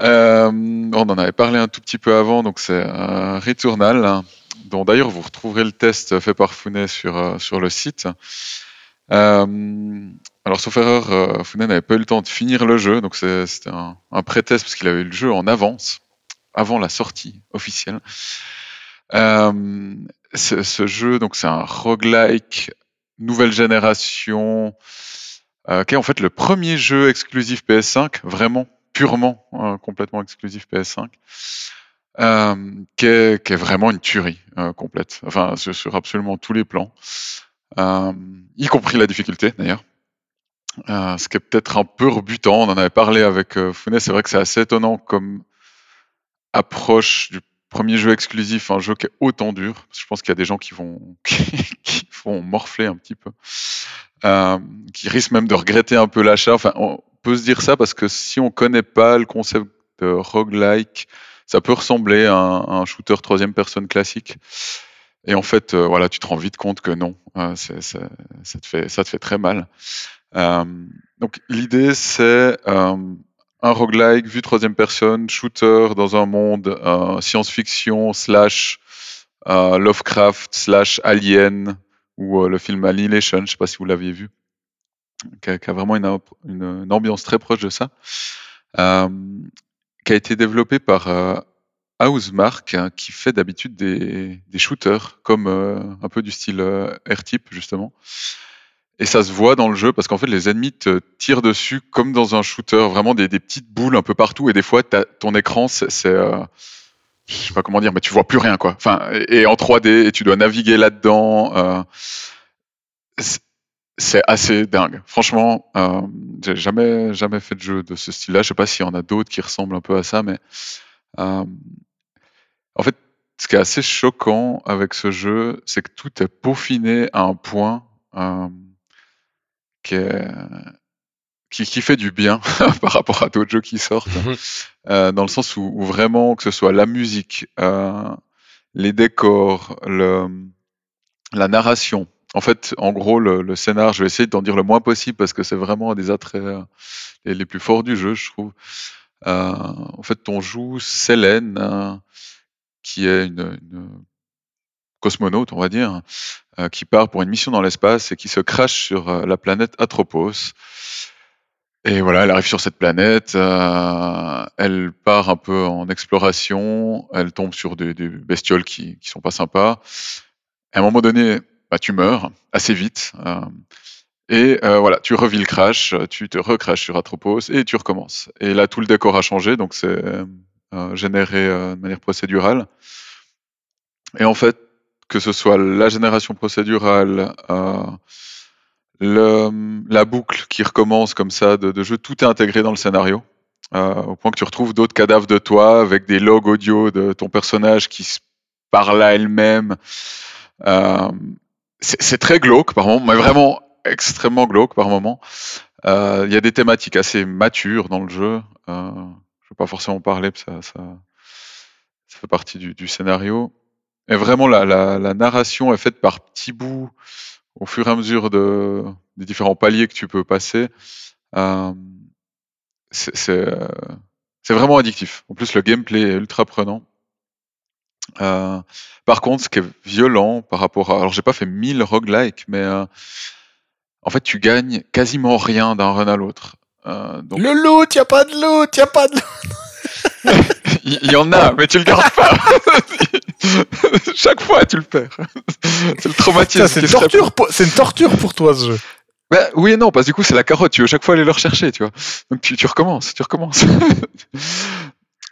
B: Euh, on en avait parlé un tout petit peu avant, donc c'est euh, Returnal, hein, dont d'ailleurs vous retrouverez le test fait par Founet sur, euh, sur le site. Euh, alors, sauf erreur, Founet n'avait pas eu le temps de finir le jeu, donc c'était un, un pré-test parce qu'il avait eu le jeu en avance, avant la sortie officielle. Ce, jeu, donc c'est un roguelike nouvelle génération, qui est en fait le premier jeu exclusif PS5, vraiment purement euh, complètement exclusif PS5, euh, qui, est, qui est vraiment une tuerie euh, complète, enfin sur, absolument tous les plans, euh, y compris la difficulté d'ailleurs. Euh, ce qui est peut-être un peu rebutant, on en avait parlé avec euh, Founet, c'est vrai que c'est assez étonnant comme approche du premier jeu exclusif, un jeu qui est autant dur. Parce que je pense qu'il y a des gens qui vont, qui vont morfler un petit peu, euh, qui risquent même de regretter un peu l'achat. Enfin, on peut se dire ça parce que si on connaît pas le concept de roguelike, ça peut ressembler à un, shooter troisième personne classique. Et en fait, euh, voilà, tu te rends vite compte que non, euh, ça, te fait, très mal. Euh, donc l'idée, c'est euh, un roguelike vu troisième personne, shooter dans un monde euh, science-fiction slash euh, Lovecraft slash Alien ou euh, le film Annihilation, je ne sais pas si vous l'aviez vu, qui a, a vraiment une, une- une ambiance très proche de ça, euh, qui a été développé par euh, Housemark, hein, qui fait d'habitude des, des shooters, comme euh, un peu du style euh, R-Type justement. Et ça se voit dans le jeu parce qu'en fait, les ennemis te tirent dessus comme dans un shooter, vraiment des, des petites boules un peu partout. Et des fois, ton écran, c'est. euh, je sais pas comment dire, mais tu vois plus rien, quoi. Enfin, et, en 3D, et tu dois naviguer là-dedans. C'est- c'est assez dingue. Franchement, euh, j'ai jamais, jamais fait de jeu de ce style-là. Je sais pas s'il y en a d'autres qui ressemblent un peu à ça, mais euh, en fait, ce qui est assez choquant avec ce jeu, c'est que tout est peaufiné à un point euh, qui, est- qui, qui fait du bien par rapport à d'autres jeux qui sortent, euh, dans le sens où, où vraiment, que ce soit la musique, euh, les décors, le, la narration. En fait, en gros, le, scénar, je vais essayer d'en dire le moins possible parce que c'est vraiment un des attraits euh, les, plus forts du jeu, je trouve. Euh, en fait, on joue Selene, euh, qui est une, une cosmonaute, on va dire, qui part pour une mission dans l'espace et qui se crache sur la planète Atropos. Et voilà, elle arrive sur cette planète, elle part un peu en exploration, elle tombe sur des, des bestioles qui, qui sont pas sympas. À un moment donné, bah, tu meurs assez vite. euh, et euh, voilà, tu revis le crash, tu te recrashes sur Atropos et tu recommences. Et là, tout le décor a changé, donc c'est euh, généré de manière procédurale. Et en fait, que ce soit la génération procédurale, le- la boucle qui recommence comme ça de, jeu, tout est intégré dans le scénario. au point que tu retrouves d'autres cadavres de toi avec des logs audio de ton personnage qui se parle à elle-même. C'est très glauque par moment, mais vraiment extrêmement glauque par moment. Euh, Il y a des thématiques assez matures dans le jeu. Euh, je ne vais pas forcément parler, parce que ça, fait partie du, scénario. Et vraiment, la, narration est faite par petits bouts au fur et à mesure de, des différents paliers que tu peux passer. Euh, c'est vraiment addictif. En plus, le gameplay est ultra prenant. Euh, par contre, ce qui est violent par rapport à... Alors, j'ai pas fait 1000 roguelikes, mais euh, en fait, tu gagnes quasiment rien d'un run à l'autre. Euh, donc,
D: Le loot, y a pas de loot, y a pas de loot.
B: il il y, en a, mais tu le gardes pas. Chaque fois, tu le perds. c'est le traumatisme.
D: C'est
B: qui
D: une
B: se
D: torture, pour- c'est une torture pour toi ce jeu.
B: Bah, oui et non, parce que du coup, c'est la carotte. Tu veux chaque fois aller le rechercher, tu vois. Donc, tu, tu recommences, tu recommences.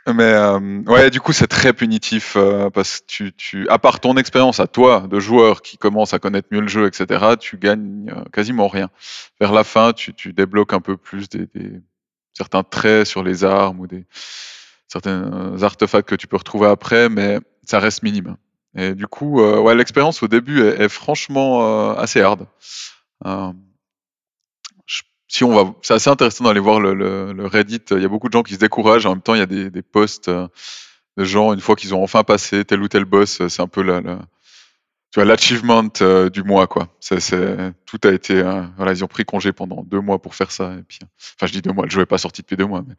B: Mais euh, ouais, du coup, c'est très punitif euh, parce que tu, tu, à part ton expérience à toi de joueur qui commence à connaître mieux le jeu, etc., tu gagnes euh, quasiment rien. Vers la fin, tu, tu débloques un peu plus des, des certains traits sur les armes ou des certains artefacts que tu peux retrouver après, mais ça reste minime. Et du coup, euh, ouais, l'expérience au début est, est franchement euh, assez hard. Si on va, c'est assez intéressant d'aller voir le, Reddit. Il y a beaucoup de gens qui se découragent. En même temps, il y a des, posts euh, de gens une fois qu'ils ont enfin passé tel ou tel boss. euh, C'est un peu la, tu vois, l'achievement euh, du mois, quoi. C'est, tout a été, voilà, ils ont pris congé pendant deux mois pour faire ça. Et puis, enfin, je dis deux mois. Le jeu est pas sorti depuis deux mois, mais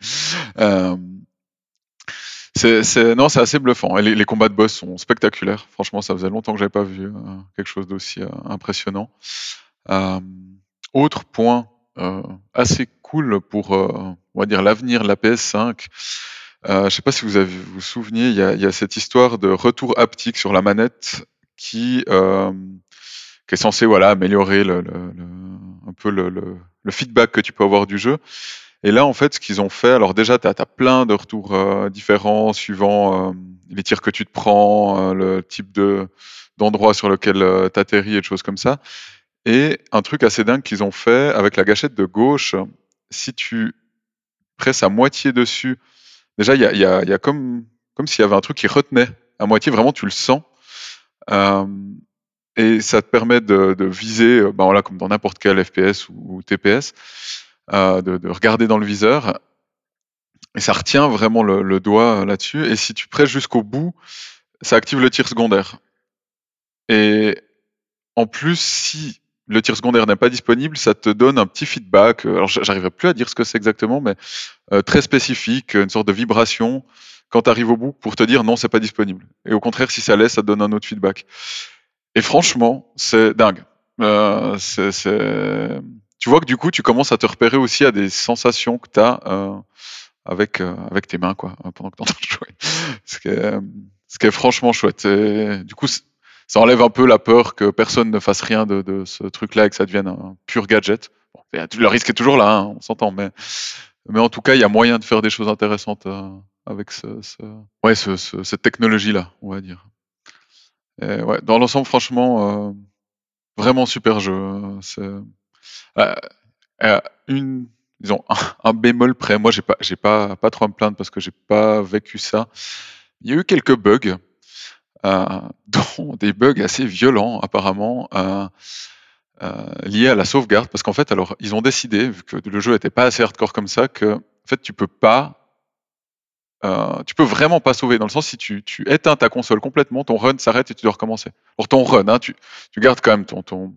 B: c'est, non, c'est assez bluffant. Les, les combats de boss sont spectaculaires. Franchement, ça faisait longtemps que j'avais pas vu quelque chose d'aussi impressionnant. Autre point euh, assez cool pour, euh, on va dire, l'avenir de la PS5. Euh, je sais pas si vous avez, vous vous souveniez, il y a, y a cette histoire de retour haptique sur la manette qui, euh, qui est censé voilà améliorer le, le- le- un peu le, le- le feedback que tu peux avoir du jeu. Et là, en fait, ce qu'ils ont fait, alors déjà, tu as, plein de retours euh, différents suivant euh, les tirs que tu te prends, le type de d'endroit sur lequel tu atterris et des choses comme ça. Et un truc assez dingue qu'ils ont fait avec la gâchette de gauche, si tu presses à moitié dessus, déjà, il y a, y a- y a comme, comme s'il y avait un truc qui retenait à moitié, vraiment, tu le sens. Euh, et ça te permet de, de viser, ben voilà, comme dans n'importe quel FPS ou, ou TPS, euh, de, de regarder dans le viseur. Et ça retient vraiment le, le doigt euh, là-dessus. Et si tu presses jusqu'au bout, ça active le tir secondaire. Et en plus, si le tir secondaire n'est pas disponible, ça te donne un petit feedback. euh, Alors, j'arriverai plus à dire ce que c'est exactement, mais euh, très spécifique, une sorte de vibration quand tu arrives au bout pour te dire non, c'est pas disponible. Et au contraire, si ça laisse, ça te donne un autre feedback. Et franchement, c'est dingue. Euh, Tu vois que du coup, tu commences à te repérer aussi à des sensations que tu as avec, euh, avec tes mains, quoi, euh, pendant que tu jouer. Ce qui, est, euh, ce qui est franchement chouette. Et du coup, ça enlève un peu la peur que personne ne fasse rien de, ce truc-là et que ça devienne un pur gadget. Le risque est toujours là, hein, on s'entend, mais, en tout cas, il y a moyen de faire des choses intéressantes euh, avec cette technologie-là, on va dire. Dans l'ensemble, franchement, euh, vraiment super jeu. C'est euh, euh, une, un, bémol près. Moi, j'ai pas, pas, pas trop à me plaindre parce que j'ai pas vécu ça. Il y a eu quelques bugs, dont des bugs assez violents apparemment. euh, euh, liés à la sauvegarde, parce qu'en fait, alors, ils ont décidé, vu que le jeu était pas assez hardcore comme ça, que en fait, tu peux pas euh, tu peux vraiment pas sauver dans le sens si tu, tu éteins ta console complètement, ton run s'arrête et tu dois recommencer. Pour ton run, hein, tu, tu gardes quand même ton, ton,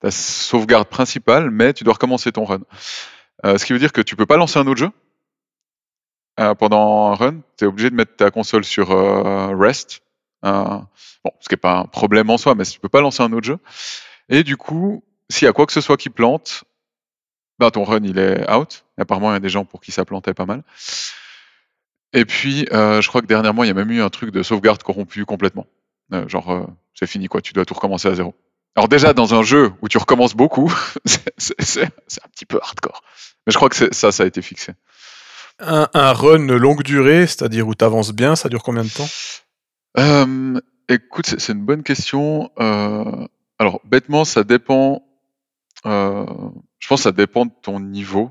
B: ta sauvegarde principale, mais tu dois recommencer ton run. Euh, ce qui veut dire que tu peux pas lancer un autre jeu. euh, pendant un run, tu es obligé de mettre ta console sur euh, rest. Euh, bon, ce qui n'est pas un problème en soi, mais tu peux pas lancer un autre jeu. Et du coup, s'il y a quoi que ce soit qui plante, ben ton run il est out. Apparemment, il y a des gens pour qui ça plantait pas mal. Et puis, euh, je crois que dernièrement, il y a même eu un truc de sauvegarde corrompu complètement. Euh, genre, c'est fini quoi, tu dois tout recommencer à zéro. Alors déjà, dans un jeu où tu recommences beaucoup, c'est- un petit peu hardcore. Mais je crois que ça, ça a été fixé.
D: Un, un run longue durée, c'est-à-dire où tu avances bien, ça dure combien de temps?
B: Euh, écoute, c'est une bonne question. Alors, bêtement, ça dépend. euh, je pense ça dépend de ton niveau.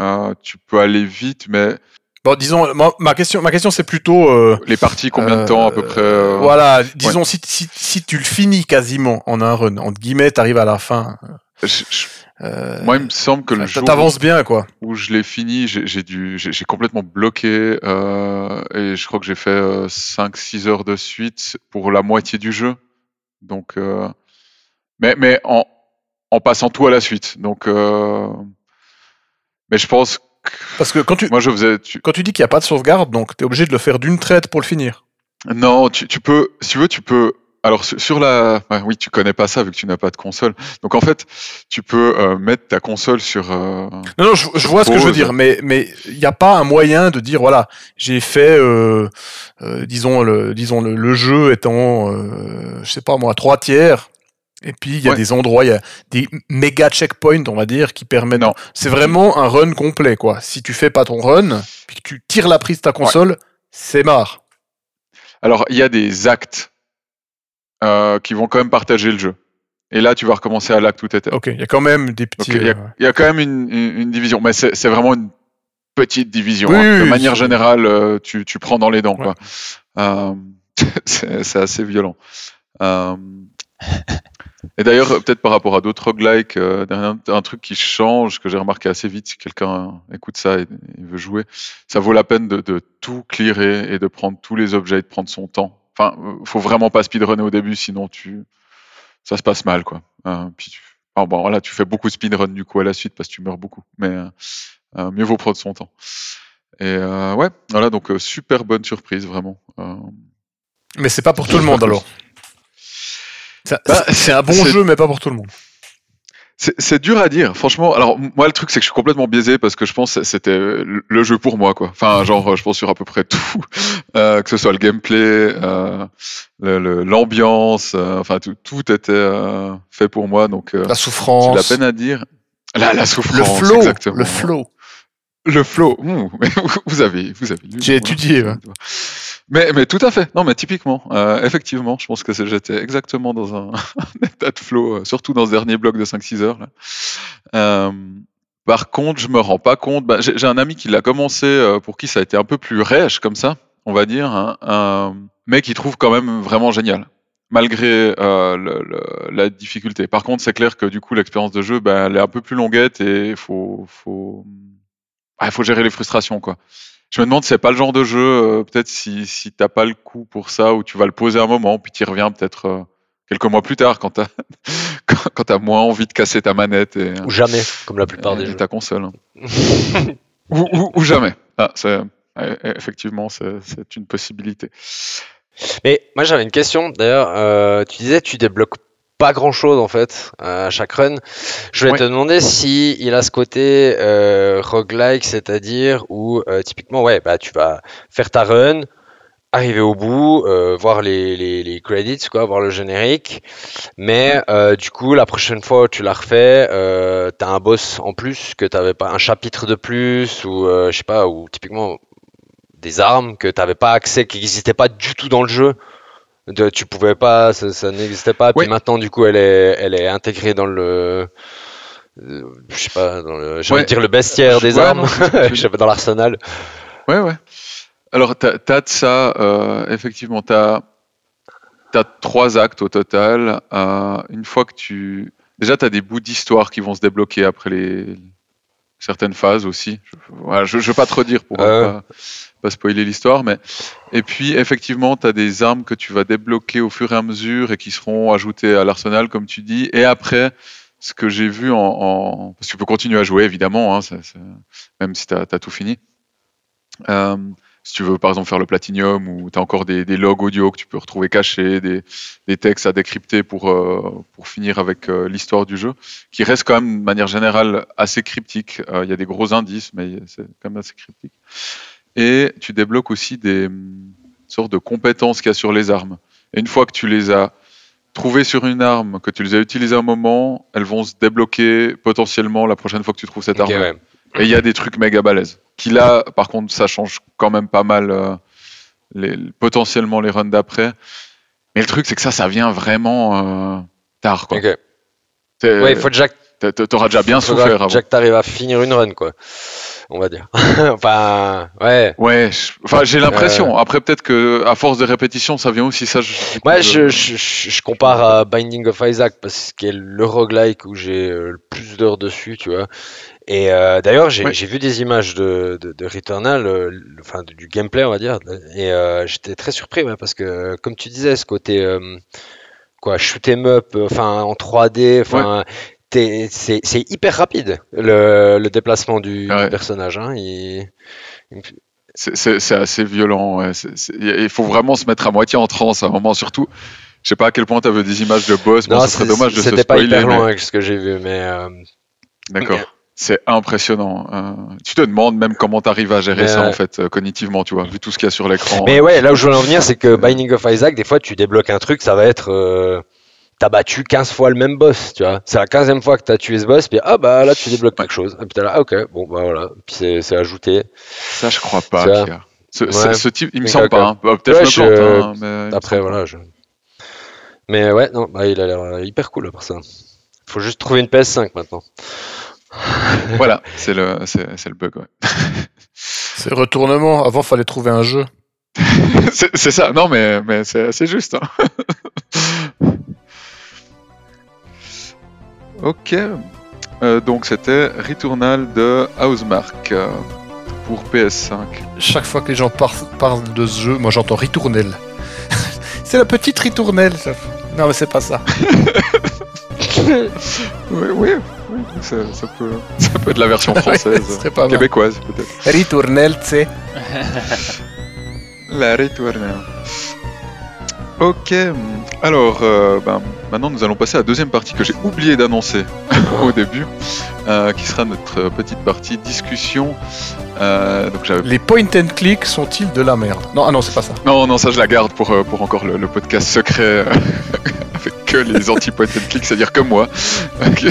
B: Euh, tu peux aller vite, mais
D: Bon, disons, ma question, ma question c'est plutôt. euh,
B: les parties, combien de temps à peu
D: euh,
B: près euh,
D: Voilà, disons, si, si, si tu le finis quasiment en un run, entre guillemets, t'arrives à la fin.
B: je- je-
D: euh,
B: Moi, il me semble que le jour
D: t'avances bien, quoi.
B: où je l'ai fini, j'ai dû, j'ai complètement bloqué euh, et je crois que j'ai fait 5-6 heures de suite pour la moitié du jeu. Donc, euh, mais mais en, en passant tout à la suite. Donc, euh, mais je pense que
D: Parce que quand tu,
B: moi je faisais. tu-
D: quand tu dis qu'il n'y a pas de sauvegarde, donc tu es obligé de le faire d'une traite pour le finir.
B: non, tu, tu peux, si tu veux, tu peux. Alors sur, la, oui, tu connais pas ça vu que tu n'as pas de console. Donc en fait, tu peux euh, mettre ta console sur. euh,
D: Non, non, je, vois ce que je veux dire, mais mais il n'y a pas un moyen de dire voilà, j'ai fait, euh, disons le, disons le, le jeu étant, je sais pas moi, trois tiers. Et puis il y a
B: Ouais.
D: des endroits, il y a des méga checkpoints, on va dire, qui permettent.
B: Non.
D: C'est vraiment un run complet, quoi. Si tu fais pas ton run, puis que tu tires la prise de ta console, c'est marre.
B: Alors, il y a des actes euh, qui vont quand même partager le jeu. Et là, tu vas recommencer à l'acte où tu étais.
D: Ok, il y a quand même des petits.
B: il y, a-
D: euh,
B: il y a quand même une, une- une division, mais c'est c'est vraiment une petite division.
D: Oui,
B: hein.
D: oui,
B: De
D: oui,
B: manière générale, euh, tu, tu prends dans les dents.
D: Ouais.
B: quoi. C'est c'est assez violent. Et d'ailleurs, peut-être par rapport à d'autres roguelikes, euh, un, un truc qui change, que j'ai remarqué assez vite, si quelqu'un écoute ça et, veut jouer, ça vaut la peine de, de tout clearer et de prendre tous les objets et de prendre son temps. Enfin, euh, faut vraiment pas speedrunner au début, sinon tu, ça se passe mal, quoi. Euh, puis tu, enfin, bon, voilà, tu fais beaucoup de speedrun du coup à la suite parce que tu meurs beaucoup, mais euh, mieux vaut prendre son temps. Et ouais, voilà, donc super bonne surprise, vraiment.
D: Mais c'est pas pour tout le monde alors.
B: Bah,
D: c'est un bon jeu, mais pas pour tout le monde.
B: C'est dur à dire, franchement. Alors moi le truc c'est que je suis complètement biaisé parce que je pense que c'était le le jeu pour moi quoi. Enfin genre je pense sur à peu près tout, Euh, que ce soit le gameplay, euh, le- le- l'ambiance, euh, enfin tout, tout était fait pour moi donc
D: La souffrance.
B: la peine à dire. La, la
D: Le
B: souffrance,
D: flow,
B: exactement.
D: le flow.
B: Le flow. Vous avez, vous avez lu.
D: J'ai étudié.
B: Mais, mais tout à fait. Non, mais typiquement, euh, effectivement, je pense que j'étais exactement dans un, un état de flow, euh, surtout dans ce dernier bloc de 5-6 heures. Là. Euh, par contre, je me rends pas compte. bah, J'ai un ami qui l'a commencé, euh, pour qui ça a été un peu plus rêche comme ça, on va dire, hein, euh, mais qui trouve quand même vraiment génial. Malgré euh, le- le- la difficulté. Par contre, c'est clair que du coup, l'expérience de jeu, bah, elle est un peu plus longuette et il faut, faut, ah, faut gérer les frustrations, quoi. Je me demande c'est pas le genre de jeu, euh, peut-être si, si t'as pas le coup pour ça, où tu vas le poser un moment, puis tu y reviens peut-être euh, quelques mois plus tard, quand t'as quand, quand moins envie de casser ta manette et,
E: Ou jamais, comme la plupart
B: et-
E: des
B: et
E: jeux.
B: ta console. hein. ou, ou- ou jamais. Ah, eh, eh, effectivement, c'est c'est une possibilité.
E: Mais moi j'avais une question d'ailleurs. euh, tu disais tu débloques pas grand chose en fait à chaque run. Je voulais
B: Ouais.
E: te demander si il a ce côté euh, roguelike, c'est-à-dire où euh, typiquement ouais bah tu vas faire ta run, arriver au bout, euh, voir les, les, les credits quoi, voir le générique. Mais euh, du coup la prochaine fois où tu la refais, euh, t'as un boss en plus que t'avais pas, un chapitre de plus ou je sais pas ou typiquement des armes que tu n'avais pas accès, qui n'existaient pas du tout dans le jeu. De, tu pouvais pas, ça, ça n'existait pas. Puis maintenant, du coup, elle est, elle est intégrée dans le, euh, je sais pas, dans le, j'ai envie
B: Ouais.
E: de dire le bestiaire des
B: Ouais,
E: armes,
B: non, tu
E: dans l'arsenal.
B: Ouais, ouais. Alors, t'as as de ça, euh, effectivement, t'as as trois actes au total. Euh, une fois que tu... Déjà, t'as des bouts d'histoire qui vont se débloquer après les certaines phases aussi. Je, voilà, je, je vais pas te redire pour
E: Euh.
B: pas, pas spoiler l'histoire, mais... Et puis, effectivement, t'as des armes que tu vas débloquer au fur et à mesure et qui seront ajoutées à l'arsenal, comme tu dis. Et après, ce que j'ai vu en, en- Parce que tu peux continuer à jouer, évidemment, hein, même si t'as as tout fini. Euh, si tu veux par exemple faire le platinium ou tu as encore des, des logs audio que tu peux retrouver cachés, des, des textes à décrypter pour, euh, pour finir avec euh, l'histoire du jeu, qui reste quand même de manière générale assez cryptique. Euh, Il y a des gros indices, mais c'est quand même assez cryptique. Et tu débloques aussi des hum, sortes de compétences qu'il y a sur les armes. Et une fois que tu les as trouvées sur une arme, que tu les as utilisées un moment, elles vont se débloquer potentiellement la prochaine fois que tu trouves cette arme.
E: ouais.
B: Et il y a des trucs méga balèzes. Qui là, par contre, ça change quand même pas mal euh, les, potentiellement les runs d'après. Mais le truc, c'est que ça, ça vient vraiment euh, tard. Quoi.
E: Ok.
B: T'es-
E: Ouais, il faut déjà que
B: T'auras déjà bien souffert avant.
E: déjà que t'arrives à finir une run, quoi. On va dire. enfin, ouais.
B: Ouais, enfin j'ai l'impression. Après peut-être que à force de répétition, ça vient aussi ça. je-
E: Moi,
B: je-
E: je, compare à Binding of Isaac parce que c'est le roguelike où j'ai euh, le plus d'heures dessus, tu vois. Et euh, d'ailleurs, j'ai
B: Ouais.
E: vu des images de, de, de Returnal, euh, le- enfin du gameplay, on va dire, et euh, j'étais très surpris, ouais, parce que comme tu disais, ce côté euh, quoi, shoot 'em up, euh, enfin en 3D, enfin. C'est c'est hyper rapide le, le déplacement du, du
B: Ouais.
E: personnage. Hein. Il- il me-
B: C'est- assez violent. ouais. Il faut vraiment se mettre à moitié en transe à un moment, surtout. Je sais pas à quel point tu avais des images de boss. Bon,
E: Non,
B: serait
E: c'est-
B: dommage de se
E: c'était pas
B: spoiler.
E: hyper
B: mais-
E: loin avec ce que j'ai vu, mais euh,
B: D'accord. C'est impressionnant. Euh, tu te demandes même comment tu arrives à gérer
E: Mais,
B: ça
E: euh,
B: en fait euh, cognitivement, tu vois, vu tout ce qu'il y a sur l'écran.
E: Mais ouais, là où je voulais en venir, c'est que Binding of Isaac, des fois, tu débloques un truc, ça va être. Euh, T'as battu 15 fois le même boss, tu vois. C'est la 15e fois que t'as tué ce boss, puis ah bah là tu débloques quelque chose. Et puis t'es là, ah, ok, bon bah voilà. Puis c'est c'est ajouté.
B: Ça, je crois pas. Ce,
E: Ouais.
B: ce- ce type, il me semble pas. hein. Bah, Peut-être
E: Ouais,
B: je me
E: je-
B: plante. hein, mais me
E: Après, voilà. Je... Mais ouais, non, bah, il a l'air hyper cool pour ça. Faut juste trouver une PS5 maintenant.
B: Voilà, c'est le, c'est c'est le bug. Ouais.
D: C'est retournement. Avant, fallait trouver un jeu.
B: c'est c'est ça. Non, mais, mais c'est c'est juste. hein. Ok. Euh, donc c'était Returnal de Housemark euh, pour PS5.
D: Chaque fois que les gens par- parlent de ce jeu, moi j'entends ritournelle. c'est la petite ritournelle. ça. Non, mais c'est pas ça.
B: Oui, oui, oui, ça, ça peut, ça peut être la version française,
D: pas
B: québécoise peut-être.
D: Ritournelle, tu sais.
B: La Returnal. Ok, alors euh, ben, maintenant nous allons passer à la deuxième partie que j'ai oublié d'annoncer au début, euh, qui sera notre petite partie discussion. Euh, donc
D: Les point and click sont-ils de la merde? Non, ah non, c'est pas ça.
B: Non, non, ça je la garde pour, euh, pour encore le, le podcast secret avec que les anti-point and click, c'est-à-dire que moi. Ok.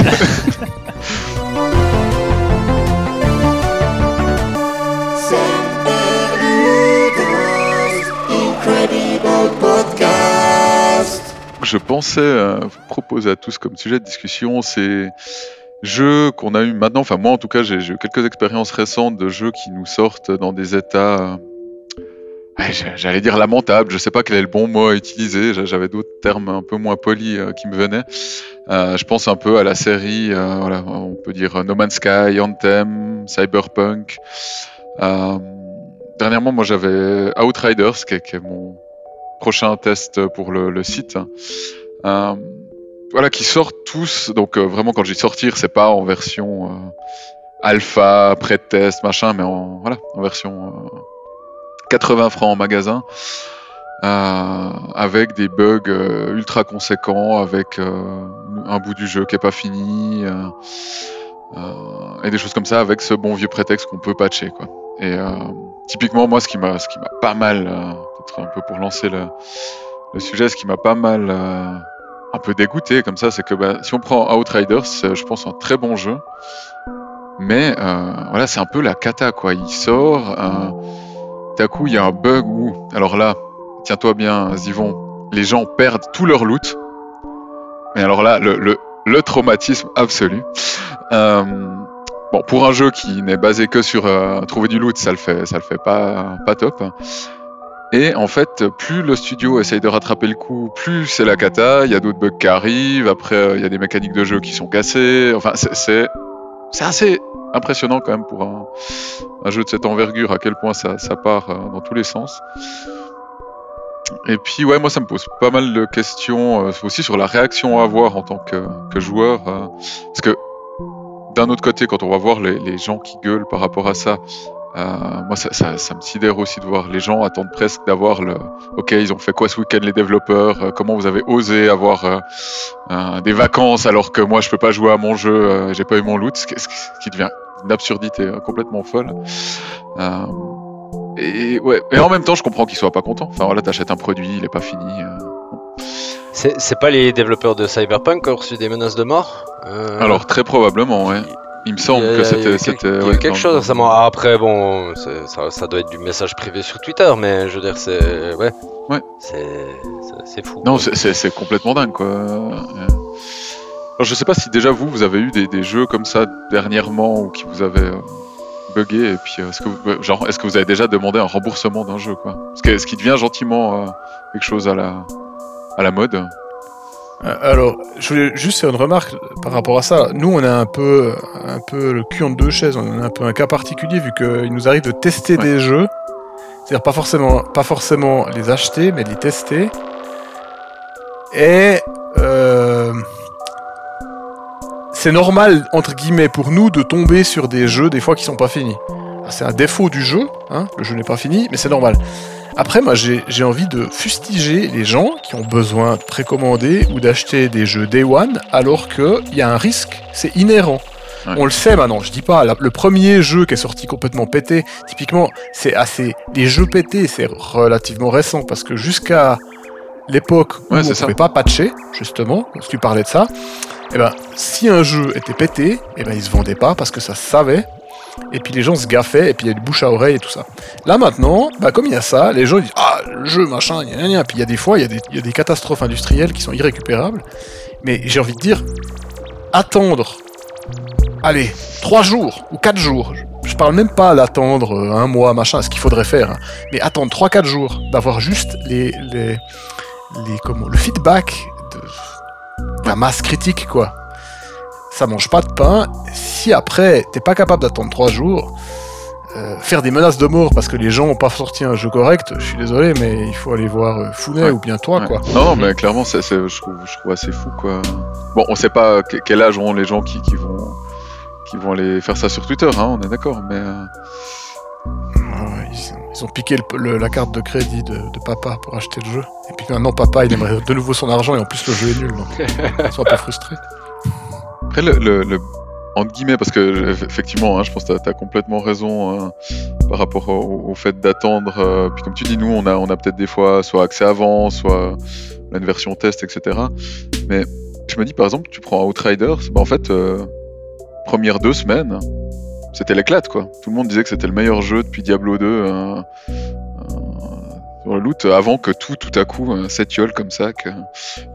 B: Je pensais euh, vous proposer à tous comme sujet de discussion ces jeux qu'on a eu maintenant, enfin moi en tout cas j'ai eu quelques expériences récentes de jeux qui nous sortent dans des états, j'allais dire lamentables, je sais pas quel est le bon mot à utiliser, j'a- j'avais d'autres termes un peu moins polis euh, qui me venaient. Euh, je pense un peu à la série, on peut dire No Man's Sky, Anthem, Cyberpunk. Dernièrement moi j'avais Outriders qui est mon prochain test pour le, site. Euh, voilà, qui sortent tous. Donc, euh, vraiment, quand je dis sortir, c'est pas en version euh, alpha, pré-test, machin, mais en, voilà, en version euh, 80 francs en magasin. avec des bugs ultra conséquents, avec un bout du jeu qui est pas fini, et des choses comme ça, avec ce bon vieux prétexte qu'on peut patcher, quoi. Et typiquement, moi, ce qui m'a, ce qui m'a pas mal, un peu pour lancer le, sujet, ce qui m'a pas mal euh, un peu dégoûté comme ça, c'est que bah, si on prend Outriders, c'est, je pense un très bon jeu, mais euh, voilà, c'est un peu la cata quoi. Il sort, euh, d'un coup il y a un bug où, alors là, tiens-toi bien, Zivon, les gens perdent tout leur loot. Mais alors là, le, traumatisme absolu. Bon, pour un jeu qui n'est basé que sur trouver du loot, ça le fait, ça le fait pas, pas top. Et en fait, plus le studio essaye de rattraper le coup, plus c'est la cata. Il y a d'autres bugs qui arrivent. Après, euh, il y a des mécaniques de jeu qui sont cassées. Enfin, c'est- assez impressionnant quand même pour un, jeu de cette envergure, à quel point ça, part euh, dans tous les sens. Et puis, ouais, moi, ça me pose pas mal de questions euh, aussi sur la réaction à avoir en tant que, joueur. parce que, d'un autre côté, quand on va voir les gens qui gueulent par rapport à ça, Euh, moi, ça, ça, ça, me sidère aussi de voir les gens attendent presque d'avoir le. Ok, ils ont fait quoi ce week-end les développeurs euh, Comment vous avez osé avoir euh, des vacances alors que moi je peux pas jouer à mon jeu J'ai pas eu mon loot, ce qui, ce qui devient une absurdité complètement folle. et ouais, et en même temps, je comprends qu'ils soient pas contents. Enfin voilà, t'achètes un produit, il est pas fini.
E: C'est pas les développeurs de Cyberpunk qui ont reçu des menaces de mort
B: Alors très probablement, ouais. Il me semble
E: Il y a-
B: que c'était.
E: quelque,
B: ouais,
E: quelque chose récemment. Ah, Après, bon, ça, ça doit être du message privé sur Twitter, mais je veux dire, c'est. Ouais.
B: Ouais.
E: C'est fou.
B: Non, c'est- complètement dingue, quoi. Euh, Alors, je sais pas si déjà vous, vous avez eu des, des jeux comme ça dernièrement ou qui vous avaient euh, bugué, et puis euh, est-ce que, vous, genre, est-ce que vous avez déjà demandé un remboursement d'un jeu, quoi? Ce, que- ce qui devient gentiment euh, quelque chose à la, à la mode.
D: Euh, Alors, je voulais juste faire une remarque par rapport à ça. Nous, on a un peu, un peu le cul en deux chaises. On a un peu un cas particulier vu qu'il nous arrive de tester
B: Ouais.
D: des jeux. C'est-à-dire pas forcément, pas forcément les acheter, mais les tester. Et euh, c'est normal, entre guillemets, pour nous de tomber sur des jeux des fois qui sont pas finis. Ah, C'est un défaut du jeu, hein, le jeu n'est pas fini, mais c'est normal. Après, moi, j'ai envie de fustiger les gens qui ont besoin de précommander ou d'acheter des jeux Day One alors qu'il y a un risque, c'est inhérent.
B: Ouais.
D: On le sait maintenant, je dis pas, la- le premier jeu qui est sorti complètement pété, typiquement, c'est assez. Les jeux pétés, c'est relativement récent parce que jusqu'à l'époque où
B: Ouais,
D: on ne pouvait pas patcher, justement, parce que tu parlais de ça, et ben, si un jeu était pété, et ben, il se vendait pas parce que ça se savait. Et puis les gens se gaffaient, et puis il y a du bouche à oreille et tout ça. Là maintenant, bah, comme il y a ça, les gens disent Ah, le jeu, machin, gna. Puis il y a des fois, il y, a des- il y a des catastrophes industrielles qui sont irrécupérables. Mais j'ai envie de dire attendre, allez, trois jours ou quatre jours. Je- parle même pas d'attendre euh, un mois, machin, ce qu'il faudrait faire. hein. Mais attendre trois, quatre jours, d'avoir juste les, les, le feedback de la masse critique, quoi. Ça mange pas de pain. Si après, t'es pas capable d'attendre trois jours, euh, faire des menaces de mort parce que les gens ont pas sorti un jeu correct, je suis désolé, mais il faut aller voir euh, Founet
B: Ouais.
D: ou bien toi,
B: Ouais.
D: quoi.
B: Non, non, mais clairement, c'est, c'est- je, trouve, je trouve assez fou, quoi. Bon, on sait pas que- quel âge ont les gens qui, qui vont qui vont aller faire ça sur Twitter, hein, on est d'accord, mais euh,
D: ouais, ils, ils ont piqué le- le- la carte de crédit de, de papa pour acheter le jeu. Et puis maintenant, papa, il aimerait de nouveau son argent et en plus le jeu est nul, donc ils sont un peu frustrés.
B: Après, le, le- le- entre guillemets, parce que effectivement, hein, je pense que tu as, complètement raison euh, par rapport au, fait d'attendre. euh, puis comme tu dis, nous, on a, on a peut-être des fois soit accès avant, soit une version test, etc. Mais je me dis, par exemple, tu prends Outriders, bah, en fait, euh, premières deux semaines, c'était l'éclate, quoi. Tout le monde disait que c'était le meilleur jeu depuis Diablo 2 euh, euh, sur le loot, avant que tout, tout à coup, s'étiole comme ça, qu'ils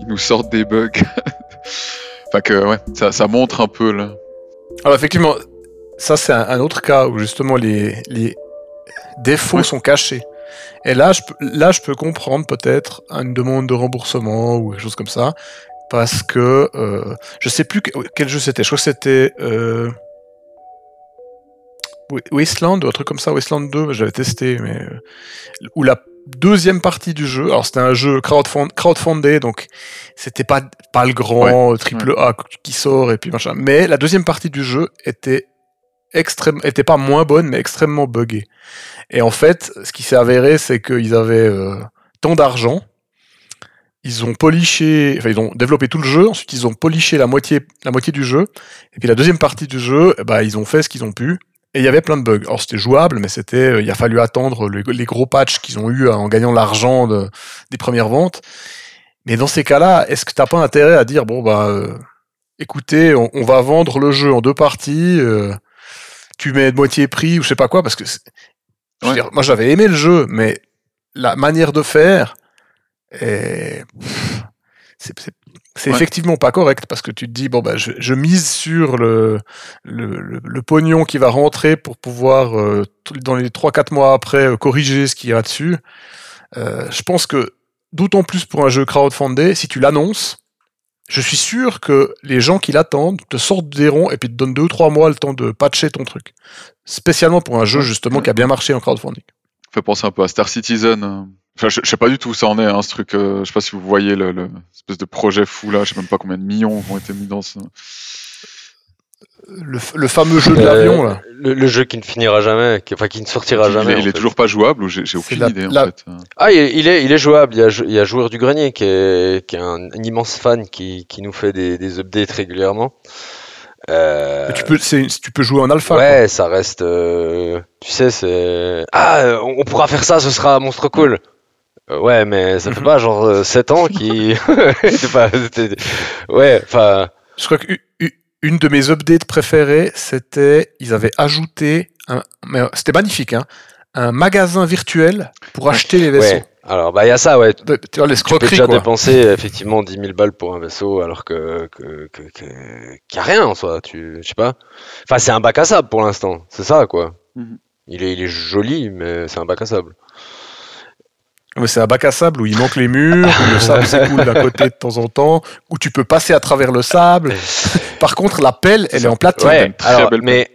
B: nous sortent des bugs. enfin que, ouais, ça, ça montre un peu, là.
D: Alors effectivement, ça c'est un, un autre cas où justement les, les défauts
B: Ouais.
D: sont cachés. Et là je, peux- là, je peux comprendre peut-être une demande de remboursement ou quelque chose comme ça. Parce que euh, je sais plus que- quel jeu c'était. Je crois que c'était euh, Wasteland ou un truc comme ça. Wasteland 2, j'avais testé, mais euh, où la deuxième partie du jeu, alors c'était un jeu crowdfund, crowdfundé, donc c'était pas, pas le grand triple A qui sort et puis machin. Mais la deuxième partie du jeu était extrême, était pas moins bonne, mais extrêmement buggée. Et en fait, ce qui s'est avéré, c'est qu'ils avaient euh, tant d'argent, ils ont poliché, enfin ils ont développé tout le jeu, ensuite ils ont poliché la moitié, la moitié du jeu, et puis la deuxième partie du jeu, ben, ils ont fait ce qu'ils ont pu. Et il y avait plein de bugs. Alors c'était jouable, mais c'était, euh, il a fallu attendre le- les gros patchs qu'ils ont eu en gagnant l'argent de- des premières ventes. Mais dans ces cas-là, est-ce que t'as pas intérêt à dire bon bah, euh, écoutez, on, on va vendre le jeu en deux parties, euh, tu mets de moitié prix ou je sais pas quoi, parce que c'est- je veux
B: Ouais.
D: dire, moi j'avais aimé le jeu, mais la manière de faire, est- pff, c'est c'est-
B: Ouais.
D: effectivement pas correct parce que tu te dis bon bah je, je mise sur le, le, le- le pognon qui va rentrer pour pouvoir euh, dans les 3-4 mois après euh, corriger ce qu'il y a dessus. Euh, je pense que d'autant plus pour un jeu crowdfundé, si tu l'annonces, je suis sûr que les gens qui l'attendent te sortent des ronds et puis te donnent 2-3 mois le temps de patcher ton truc. Spécialement pour un jeu justement qui a bien marché en crowdfunding.
B: Fait penser un peu à Star Citizen. euh. Enfin, je, je sais pas du tout où ça en est, hein, ce truc. euh, je sais pas si vous voyez le, le espèce de projet fou là. Je sais même pas combien de millions ont été mis dans ce.
D: Le, le fameux jeu de
E: Euh,
D: l'avion là.
E: le, le jeu qui ne finira jamais, qui, enfin qui ne sortira
B: il,
E: jamais.
B: est- il
E: en
B: est
E: fait.
B: toujours pas jouable ou j'ai aucune
D: la-
B: idée en fait.
E: Ah, il est, il est, il est jouable. Il y a, il y a Joueur du Grenier qui est, qui est un, un immense fan qui, qui nous fait des, des updates régulièrement. Euh,
D: tu, peux, tu peux jouer en alpha. quoi.
E: ouais, ça reste. euh, tu sais, c'est. Ah, on on pourra faire ça, ce sera monstre cool. Euh, ouais, mais ça fait pas genre 7 ans qui. Pas- ouais, enfin.
D: Je crois qu'une de mes updates préférées, c'était ils avaient ajouté, un, c'était magnifique, hein, un magasin virtuel pour acheter les vaisseaux.
E: Ouais. Alors, bah, il y a ça, ouais.
D: Tu vois,
E: Tu peux déjà
D: quoi.
E: dépenser effectivement 10 000 balles pour un vaisseau alors que que- que- que- qu'il n'y a rien en soi. Tu, je sais pas. Enfin, c'est un bac à sable pour l'instant. C'est ça, quoi.
B: Mhm.
E: Il est, il est joli, mais c'est un bac à sable.
D: Mais c'est un bac à sable où il manque les murs, où le sable s'écoule d'un côté de temps en temps, où tu peux passer à travers le sable. Par contre, la pelle, elle est en platine.
E: Ouais, alors,
B: belle
E: mais.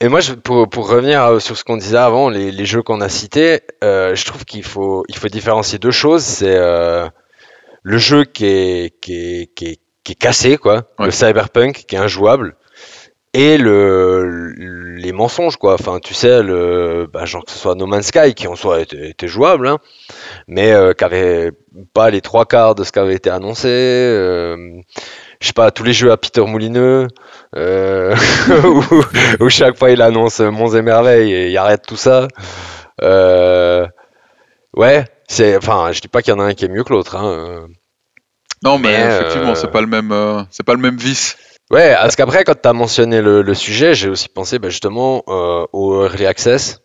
E: Et moi, je- pour, pour revenir euh, sur ce qu'on disait avant, les, les jeux qu'on a cités, euh, je trouve qu'il faut, il faut différencier deux choses. C'est euh, le jeu qui est, qui est, qui est, qui est cassé, quoi,
B: Ouais.
E: le cyberpunk qui est injouable, et le, les mensonges, quoi. Enfin, tu sais, le, bah, genre que ce soit No Man's Sky, qui en soi était, était jouable, hein, mais euh, qui avait pas les trois quarts de ce qui avait été annoncé. Je sais pas, tous les jeux à Peter Moulineux, euh, où, où chaque fois il annonce Monts et Merveilles et il arrête tout ça. Euh, ouais, c'est, enfin, je dis pas qu'il y en a un qui est mieux que l'autre. Hein.
B: Non, mais,
E: Mais,
B: effectivement,
E: euh,
B: c'est pas le même, euh, c'est pas le même vice.
E: Ouais, parce qu'après, quand tu as mentionné le, le sujet, j'ai aussi pensé bah, justement aux Early Access,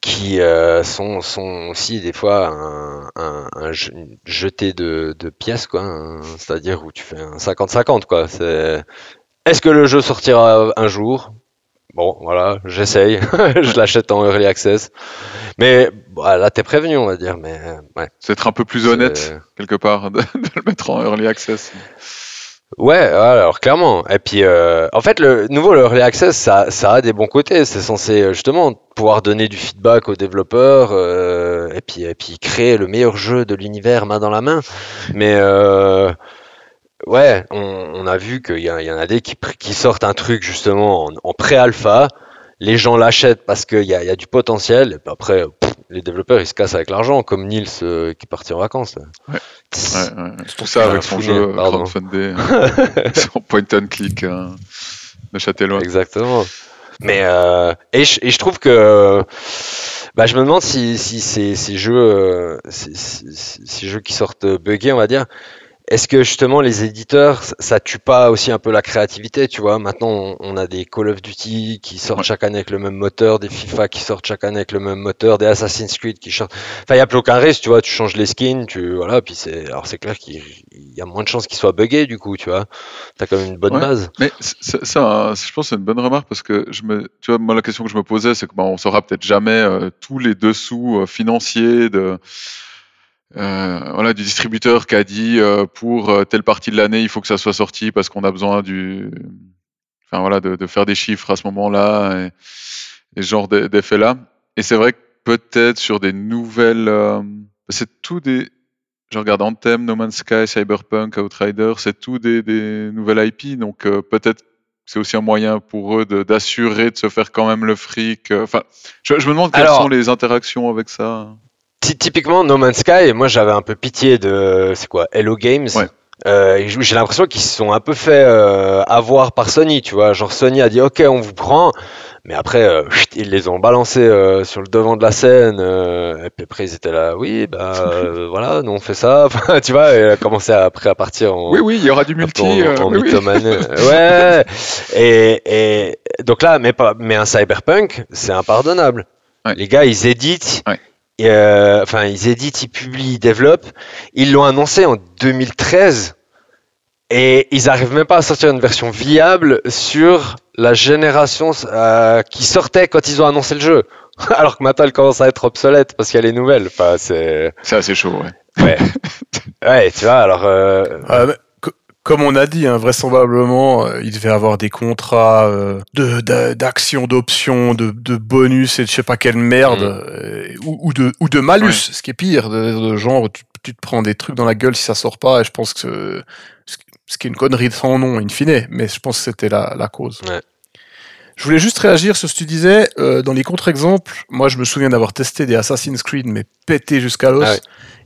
E: Qui euh, sont, sont aussi des fois un, un, un je- une jetée de, de pièces, quoi. C'est-à-dire où tu fais un 50-50, quoi. C'est... Est-ce que le jeu sortira un jour? Bon, voilà, j'essaye. je l'achète en Early Access. Mais bah, là, t'es prévenu, on va dire. Mais ouais.
B: C'est être un peu plus honnête, quelque part, de, de le mettre en early access.
E: Ouais, alors clairement. Et puis, euh, en fait, le nouveau le Early Access, ça, a des bons côtés. C'est censé euh, justement pouvoir donner du feedback aux développeurs euh, et puis et puis créer le meilleur jeu de l'univers main dans la main. Mais ouais, on, a vu qu'il y, y en a des qui, qui sortent un truc justement en, pré-alpha. Les gens l'achètent parce qu'il y a, y a du potentiel. Et puis après, pff, les développeurs ils se cassent avec l'argent, comme Nils euh, qui est parti en vacances. là.
B: Ouais. Ouais, ouais. Tout ça avec son jeu crowdfundé, son point and click hein, de Châtellon.
E: Exactement. Mais euh, et, je, et je trouve que bah, je me demande si, si ces, ces jeux euh, ces, ces- ces jeux qui sortent buggés, on va dire, est-ce que justement les éditeurs ça, tue pas aussi un peu la créativité, tu vois? Maintenant, on, a des Call of Duty qui sortent
B: Ouais.
E: chaque année avec le même moteur, des FIFA qui sortent chaque année avec le même moteur, des Assassin's Creed qui sortent. Enfin, il y a plus aucun risque, tu vois. Tu changes les skins, tu voilà, puis c'est alors c'est clair qu'il il y a moins de chances qu'ils soient buggés du coup, tu vois? T'as quand même une bonne
B: Ouais.
E: base.
B: Mais ça, je pense que c'est une bonne remarque parce que je me, tu vois, moi la question que je me posais, c'est que bah, on saura peut-être jamais euh, tous les dessous euh, financiers de, euh, voilà, du distributeur qui a dit euh, pour euh, telle partie de l'année, il faut que ça soit sorti parce qu'on a besoin du, enfin voilà, de, de faire des chiffres à ce moment-là et, et ce genre d'e- d'effet-là. Et c'est vrai que peut-être sur des nouvelles, euh, c'est tout des, je regarde Anthem, No Man's Sky, Cyberpunk, Outrider, c'est tout des, des nouvelles IP, donc euh, peut-être c'est aussi un moyen pour eux d'assurer de, se faire quand même le fric. euh, Enfin, je, je me demande quelles
E: Alors-
B: sont les interactions avec ça.
E: Ty- Typiquement, No Man's Sky, moi j'avais un peu pitié de. C'est quoi Hello Games
B: Ouais.
E: Euh, J'ai l'impression qu'ils se sont un peu fait euh, avoir par Sony, tu vois. Genre Sony a dit ok, on vous prend, mais après euh, chut, ils les ont balancés sur le devant de la scène. et puis après ils étaient là, oui, bah voilà, nous on fait ça. Tu vois, et a commencé après à partir en,
B: Oui, oui, il y aura du multi.
E: en, en
B: oui, oui.
E: mythomanie. Ouais. Et, et donc là, mais pas, mais un cyberpunk, c'est impardonnable.
B: Ouais.
E: Les gars, ils éditent.
B: Ouais.
E: Et, euh, Enfin, ils éditent, ils publient, ils développent. Ils l'ont annoncé en 2013 et ils arrivent même pas à sortir une version viable sur la génération euh, qui sortait quand ils ont annoncé le jeu. Alors que maintenant, elle commence à être obsolète parce qu'il y a les nouvelles. Enfin, c'est
B: assez chaud, ouais.
E: ouais, ouais, tu vois. Alors, euh,
D: Euh, comme on a dit, hein, vraisemblablement, euh, il devait avoir des contrats euh, de de- d'actions, d'options, de, de bonus et de je sais pas quelle merde,
E: Mm.
D: euh, ou, ou de, ou de malus,
B: Ouais.
D: ce qui est pire, de, de genre tu, tu te prends des trucs dans la gueule si ça sort pas, et je pense que ce, ce qui est une connerie sans nom, in fine, mais je pense que c'était la, la cause.
E: Ouais.
D: Je voulais juste réagir sur ce que tu disais. euh, dans les contre-exemples, moi, je me souviens d'avoir testé des Assassin's Creed, mais pété jusqu'à l'os.
E: Ah ouais.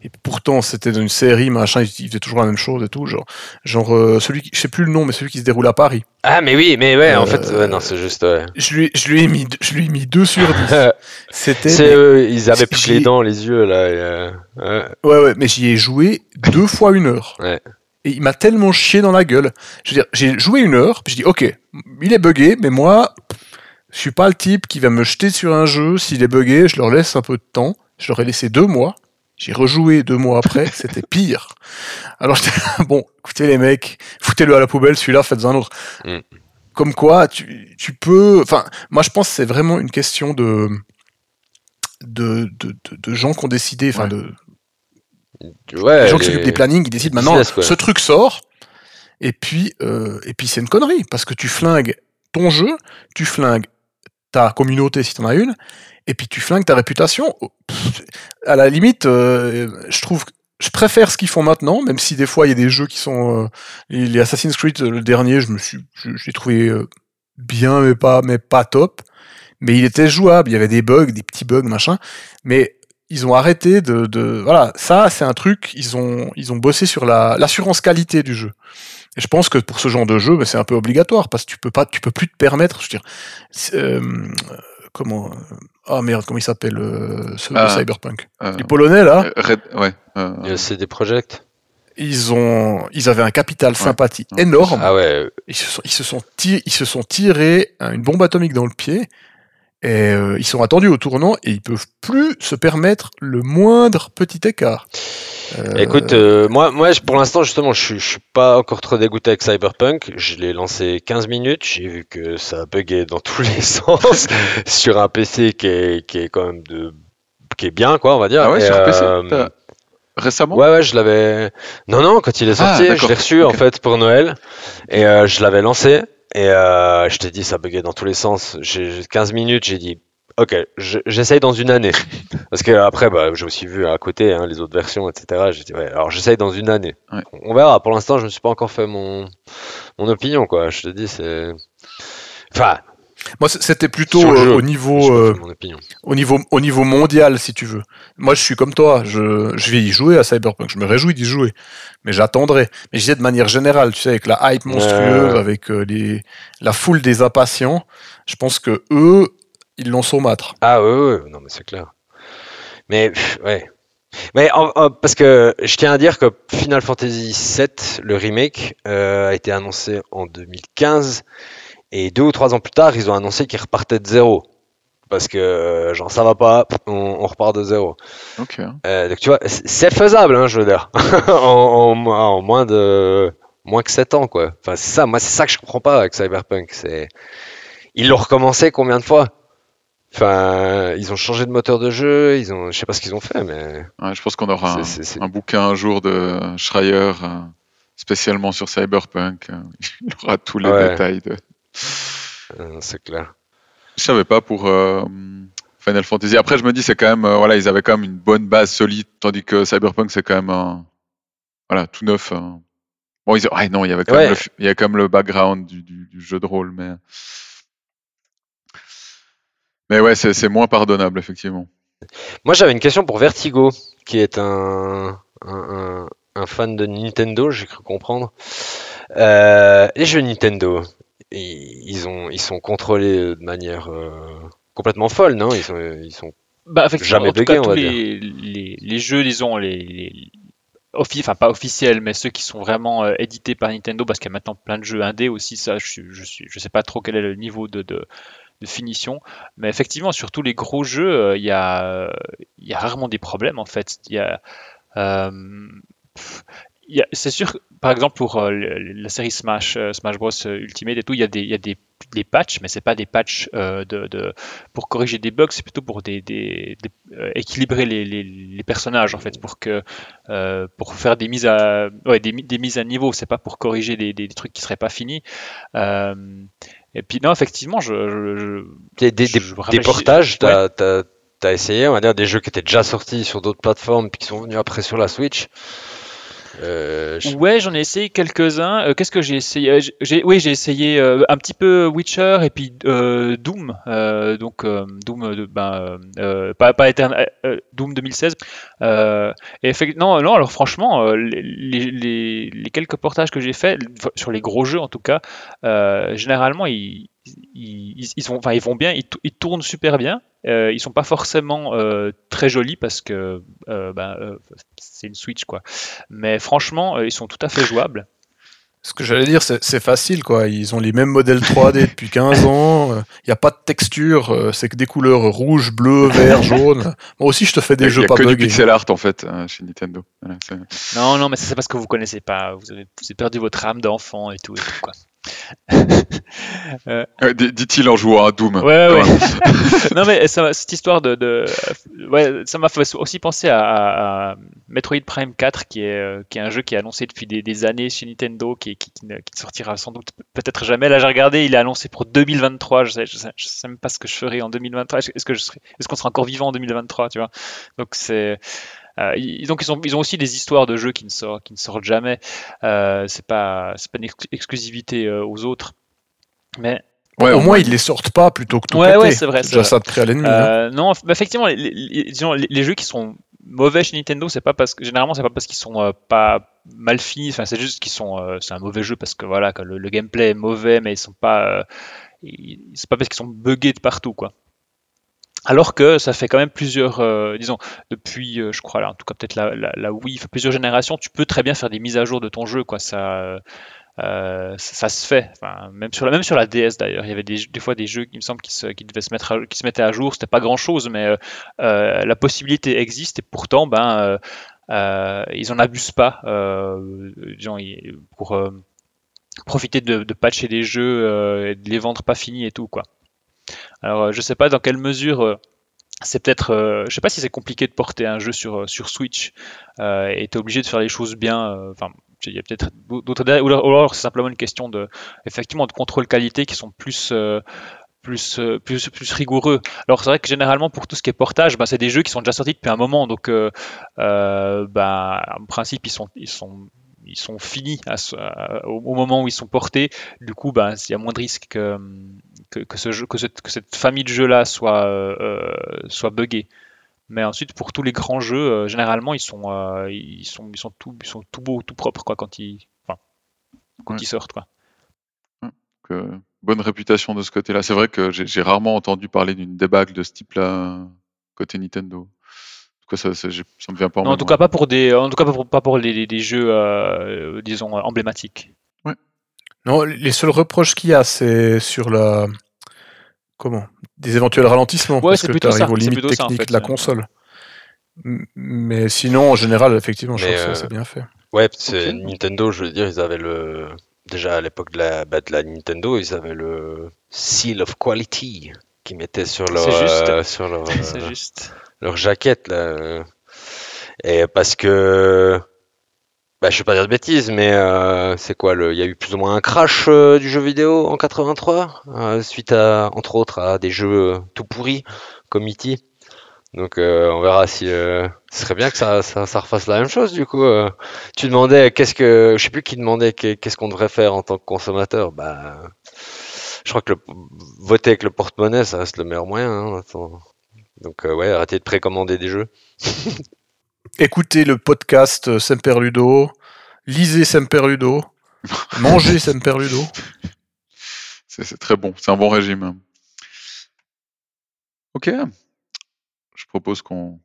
D: Et pourtant, c'était dans une série, machin, ils ils faisaient toujours la même chose et tout. Genre, genre euh, celui qui, je sais plus le nom, mais celui qui se déroule à Paris.
E: Ah, mais oui, mais ouais, en
D: Euh,
E: fait, ouais, non, c'est juste. Ouais.
D: Je lui, je lui ai mis, je lui ai mis 2 sur 10. C'était.
E: Eux, ils avaient plus les dents, les yeux, là. et, euh, ouais.
D: Ouais, ouais, mais j'y ai joué deux fois une heure.
E: Ouais.
D: Et il m'a tellement chié dans la gueule. Je veux dire, j'ai joué une heure, puis je dis, ok, il est buggé, mais moi, je suis pas le type qui va me jeter sur un jeu. S'il est buggé, je leur laisse un peu de temps. Je leur ai laissé deux mois. J'ai rejoué deux mois après, c'était pire. Alors j'étais là, bon, écoutez les mecs, foutez-le à la poubelle, celui-là, faites un autre.
E: Mm.
D: Comme quoi, tu, tu peux. Enfin, moi je pense que c'est vraiment une question de. De, de, de, de gens qui ont décidé, enfin
B: Ouais.
D: de,
E: Ouais,
D: les gens qui s'occupent des plannings, ils décident maintenant,
E: business,
D: ce truc sort, et puis, euh, et puis c'est une connerie, parce que tu flingues ton jeu, tu flingues ta communauté si tu en as une, et puis tu flingues ta réputation. Oh, À la limite, euh, je trouve, je préfère ce qu'ils font maintenant, même si des fois il y a des jeux qui sont, euh, les Assassin's Creed, euh, le dernier, je me suis, je, l'ai trouvé euh, bien, mais pas, mais pas top. Mais il était jouable, il y avait des bugs, des petits bugs, machin. Mais ils ont arrêté de, de voilà, ça c'est un truc, ils ont, ils ont bossé sur la, l'assurance qualité du jeu. Et je pense que pour ce genre de jeu, ben, c'est un peu obligatoire parce que tu peux pas, tu peux plus te permettre. Je veux dire, euh, comment, ah merde, comment il s'appelle euh, ce
B: Ah.
D: Cyberpunk
B: Euh,
D: Les Polonais là,
B: euh, Red- ouais. euh,
E: aussi des projects.
D: ils ont, ils avaient un capital sympathie
B: Ouais.
D: énorme.
E: Ah ouais,
D: Ils se sont, ils se sont, tirés, ils se sont tirés une bombe atomique dans le pied et euh, ils sont attendus au tournant et ils peuvent plus se permettre le moindre petit écart. Euh,
E: Écoute, euh, moi, moi, je- pour l'instant, justement, je suis, je suis pas encore trop dégoûté avec Cyberpunk. Je l'ai lancé 15 minutes. J'ai vu que ça buguait dans tous les sens sur un PC qui est, qui est quand même de, qui est bien, quoi, on va dire.
B: Ah ouais,
E: Et,
B: sur PC
E: euh,
B: Récemment?
E: Ouais, ouais, je l'avais. Non, non, quand il est
B: Ah,
E: sorti, je
B: d'accord.
E: l'ai reçu en fait pour Noël et euh, je l'avais lancé et euh, je t'ai dit ça buguait dans tous les sens. J'ai j'ai 15 minutes, j'ai dit ok, je- j'essaye dans une année parce que après bah, j'ai aussi vu à côté hein, les autres versions etc. J'ai dit ouais, alors j'essaye dans une année.
B: Ouais.
E: On verra. Pour l'instant, je me suis pas encore fait mon mon opinion quoi. Je te dis c'est. Enfin,
D: Moi, c'était plutôt euh, au niveau, euh, au niveau, au niveau mondial, si tu veux. Moi, je suis comme toi. Je, je vais y jouer à Cyberpunk. Je me réjouis d'y jouer, mais j'attendrai. Mais je disais de manière générale, tu sais, avec la hype monstrueuse, avec euh, les, la foule des impatients. Je pense que eux, ils l'ont saumâtre.
E: Ah ouais, ouais, ouais, non mais c'est clair. Mais pff, ouais. Mais en- en- parce que je tiens à dire que Final Fantasy VII, le remake, euh, a été annoncé en 2015 et deux ou trois ans plus tard, ils ont annoncé qu'ils repartaient de zéro. Parce que euh, genre ça va pas, on, on repart de zéro.
B: Ok.
E: Euh, donc tu vois, c'est faisable, hein, je veux dire, en, en mo- en moins de moins que 7 ans quoi. Enfin c'est ça, moi c'est ça que je comprends pas avec Cyberpunk. C'est ils l'ont recommencé combien de fois? Enfin, ils ont changé de moteur de jeu, ils ont, je sais pas ce qu'ils ont fait, mais
B: Ouais, je pense qu'on aura un, bouquin un jour de Schreier euh, spécialement sur Cyberpunk. euh, Il aura tous les
E: Ouais.
B: détails. De...
E: euh, c'est clair.
B: Je savais pas pour euh, Final Fantasy. Après, je me dis, c'est quand même, euh, voilà, ils avaient quand même une bonne base solide, tandis que Cyberpunk, c'est quand même un, voilà, tout neuf. euh. Bon, ils... ouais, non, il y avait quand
E: Ouais.
B: même le, f- il y a quand même le background du, du- du jeu de rôle, mais, mais ouais, c'est moins pardonnable, effectivement.
E: Moi, j'avais une question pour Vertigo, qui est un, un, un- un fan de Nintendo, j'ai cru comprendre. Euh, les jeux Nintendo, ils, ils ont, ils sont contrôlés de manière euh, complètement folle, non? Ils sont, ils sont...
C: Bah, effectivement,
E: Jamais
C: en tout
E: bugué,
C: cas,
E: on
C: tous
E: va
C: les, les, les jeux, disons, les, les offi- enfin pas officiels, mais ceux qui sont vraiment euh, édités par Nintendo, parce qu'il y a maintenant plein de jeux indés aussi, ça, je, je, je sais pas trop quel est le niveau de, de, de finition, mais effectivement, sur tous les gros jeux, euh, il y, a, rarement des problèmes, en fait. Il y a, euh, c'est sûr, par exemple, pour euh, la série Smash, Smash Bros Ultimate et tout, il y a des, patchs, mais c'est pas des patchs de, pour corriger des bugs, c'est plutôt pour des, équilibrer les, personnages en fait, pour que pour faire des mises à ouais, des, mi- des mises à niveau, c'est pas pour corriger des trucs qui seraient pas finis. Et puis non, effectivement, je, je- je-
E: Des,
C: Je-
E: portages, t'as t'as- t'as essayé, on va dire, des jeux qui étaient déjà sortis sur d'autres plateformes, puis qui sont venus après sur la Switch Euh,
C: Ouais, j'en ai essayé quelques-uns. Euh, Qu'est-ce que j'ai essayé? Euh, Oui, j'ai essayé un petit peu Witcher et puis Doom. Donc Doom, pas, Doom 2016. Euh, et non. Alors franchement, les, quelques portages que j'ai faits sur les gros jeux, en tout cas, généralement ils, ils, ils- ils sont, enfin, ils vont bien, ils, tou- ils tournent super bien. Euh, ils sont pas forcément euh, très jolis parce que euh, ben, euh, c'est une Switch quoi. Mais franchement, euh, ils sont tout à fait jouables.
D: Ce que j'allais dire, c'est facile, quoi. Ils ont les mêmes modèles 3D depuis 15 ans. Il n'y a pas de texture. euh, C'est que des couleurs rouge, bleu, vert, jaune. Moi aussi, je te fais des jeux
B: il y a
D: pas
B: que du pixel art en fait euh, chez Nintendo. Voilà,
C: Non, non, mais c'est parce que vous connaissez pas. Vous avez, vous avez perdu votre âme d'enfant et tout, et tout quoi.
B: Euh, d- Dit-il en jouant à Doom.
C: Ouais, ouais, non, mais ça, cette histoire de, de- ouais, ça m'a fait aussi penser à, Metroid Prime 4, qui est, euh, qui est un jeu qui est annoncé depuis des, des années chez Nintendo, qui, qui, qui ne, qui sortira sans doute peut-être jamais. Là, j'ai regardé, il est annoncé pour 2023. Je sais, je sais, je sais même pas ce que je ferai en 2023. Est-ce est-ce que je serai, est-ce qu'on sera encore vivant en 2023, tu vois? Donc c'est euh, ils- donc ils ont, ils ont aussi des histoires de jeux qui ne sortent, qui ne sortent jamais. Euh, c'est pas, c'est pas une ex- exclusivité euh, aux autres. Mais
B: Ouais,
D: Au moins, ils les sortent pas plutôt que tout
C: Ouais, ouais, c'est vrai, c'est
D: déjà
C: vrai.
D: ça de près à l'ennemi. hein.
C: Euh, non, bah, effectivement, les, les- les- disons, les- les jeux qui sont mauvais chez Nintendo, c'est pas parce que généralement c'est pas parce qu'ils sont euh, pas mal finis. Enfin, c'est juste qu'ils sont, euh, c'est un mauvais jeu parce que voilà, le, le gameplay est mauvais, mais ils sont pas, euh, ils- c'est pas parce qu'ils sont buggés de partout, quoi. Alors que ça fait quand même plusieurs, euh, disons, depuis, euh, je crois, là, en tout cas peut-être la, la, la Wii, plusieurs générations, tu peux très bien faire des mises à jour de ton jeu, quoi. Ça, euh, ça, se fait. Même sur la, même DS d'ailleurs, il y avait des, fois des jeux qui me semble qui se, devaient se mettre, à, qui se mettaient à jour. C'était pas grand chose, mais euh, euh, la possibilité existe et pourtant, ben, ils en abusent pas. Disons, pour profiter de, patcher des jeux et de les vendre pas finis et tout, quoi. Alors, euh, je sais pas dans quelle mesure. euh, c'est peut-être, euh, je sais pas si c'est compliqué de porter un jeu sur, euh, sur Switch euh, et t'es obligé de faire les choses bien. Enfin, il y a peut-être d'autres ou alors, c'est simplement une question de, effectivement, de contrôle qualité qui sont plus plus, plus, rigoureux. Alors c'est vrai que généralement pour tout ce qui est portage, ben, c'est des jeux qui sont déjà sortis depuis un moment, donc ben, en principe ils sont, ils sont, ils sont finis à ce- à- au, moment où ils sont portés. Du coup, ben, il y a moins de risques que, que, que ce jeu, que, cette, que cette famille de jeux-là soit, euh, euh, soit buggée. Mais ensuite, pour tous les grands jeux, euh, généralement, ils sont, euh, ils sont, ils sont tout, ils sont tout beaux, tout propres quoi, quand ils, enfin, quand
B: Ouais.
C: ils sortent quoi.
B: bonne réputation de ce côté-là. C'est vrai que j'ai rarement entendu parler d'une débâcle de ce type-là côté Nintendo. En tout cas, ça, ça, me vient pas en
C: Non, en tout cas pas pour des, en tout cas pas pour, pas pour les, les- les jeux, euh, disons emblématiques.
D: Non, les seuls reproches qu'il y a, c'est sur la. Comment? Des éventuels ralentissements,
C: Ouais,
D: parce
C: c'est
D: que tu arrives aux limites
C: plutôt ça, en
D: techniques
C: fait,
D: de la
C: euh.
D: console. Mais sinon, en général, effectivement, je
E: Mais,
D: trouve que
E: euh,
D: ça, c'est bien fait.
E: Ouais, c'est
B: Ok.
E: Nintendo, je veux dire, ils avaient le. Déjà à l'époque de la, bah, de la Nintendo, ils avaient le Seal of Quality qu'ils mettaient sur leur,
C: C'est juste.
E: euh, sur leur,
C: C'est
E: euh,
C: juste.
E: Leur jaquette là. Et parce que. Bah, je vais pas dire de bêtises, mais euh, c'est quoi le. Il y a eu plus ou moins un crash euh, du jeu vidéo en 83, euh, suite à, entre autres, à des jeux euh, tout pourris comme E.T. Donc euh, on verra si ce serait bien que ça, ça, ça refasse la même chose du coup. tu demandais qu'est-ce que je sais plus qui demandait qu'est- qu'est-ce qu'on devrait faire en tant que consommateur. Bah je crois que le, voter avec le porte-monnaie ça reste le meilleur moyen. hein. Donc euh, ouais, arrêtez de précommander des jeux.
D: Écoutez le podcast euh, Semperludo, lisez Semperludo, mangez Semperludo.
B: C'est c'est très bon, c'est un bon régime. Ok. Je propose qu'on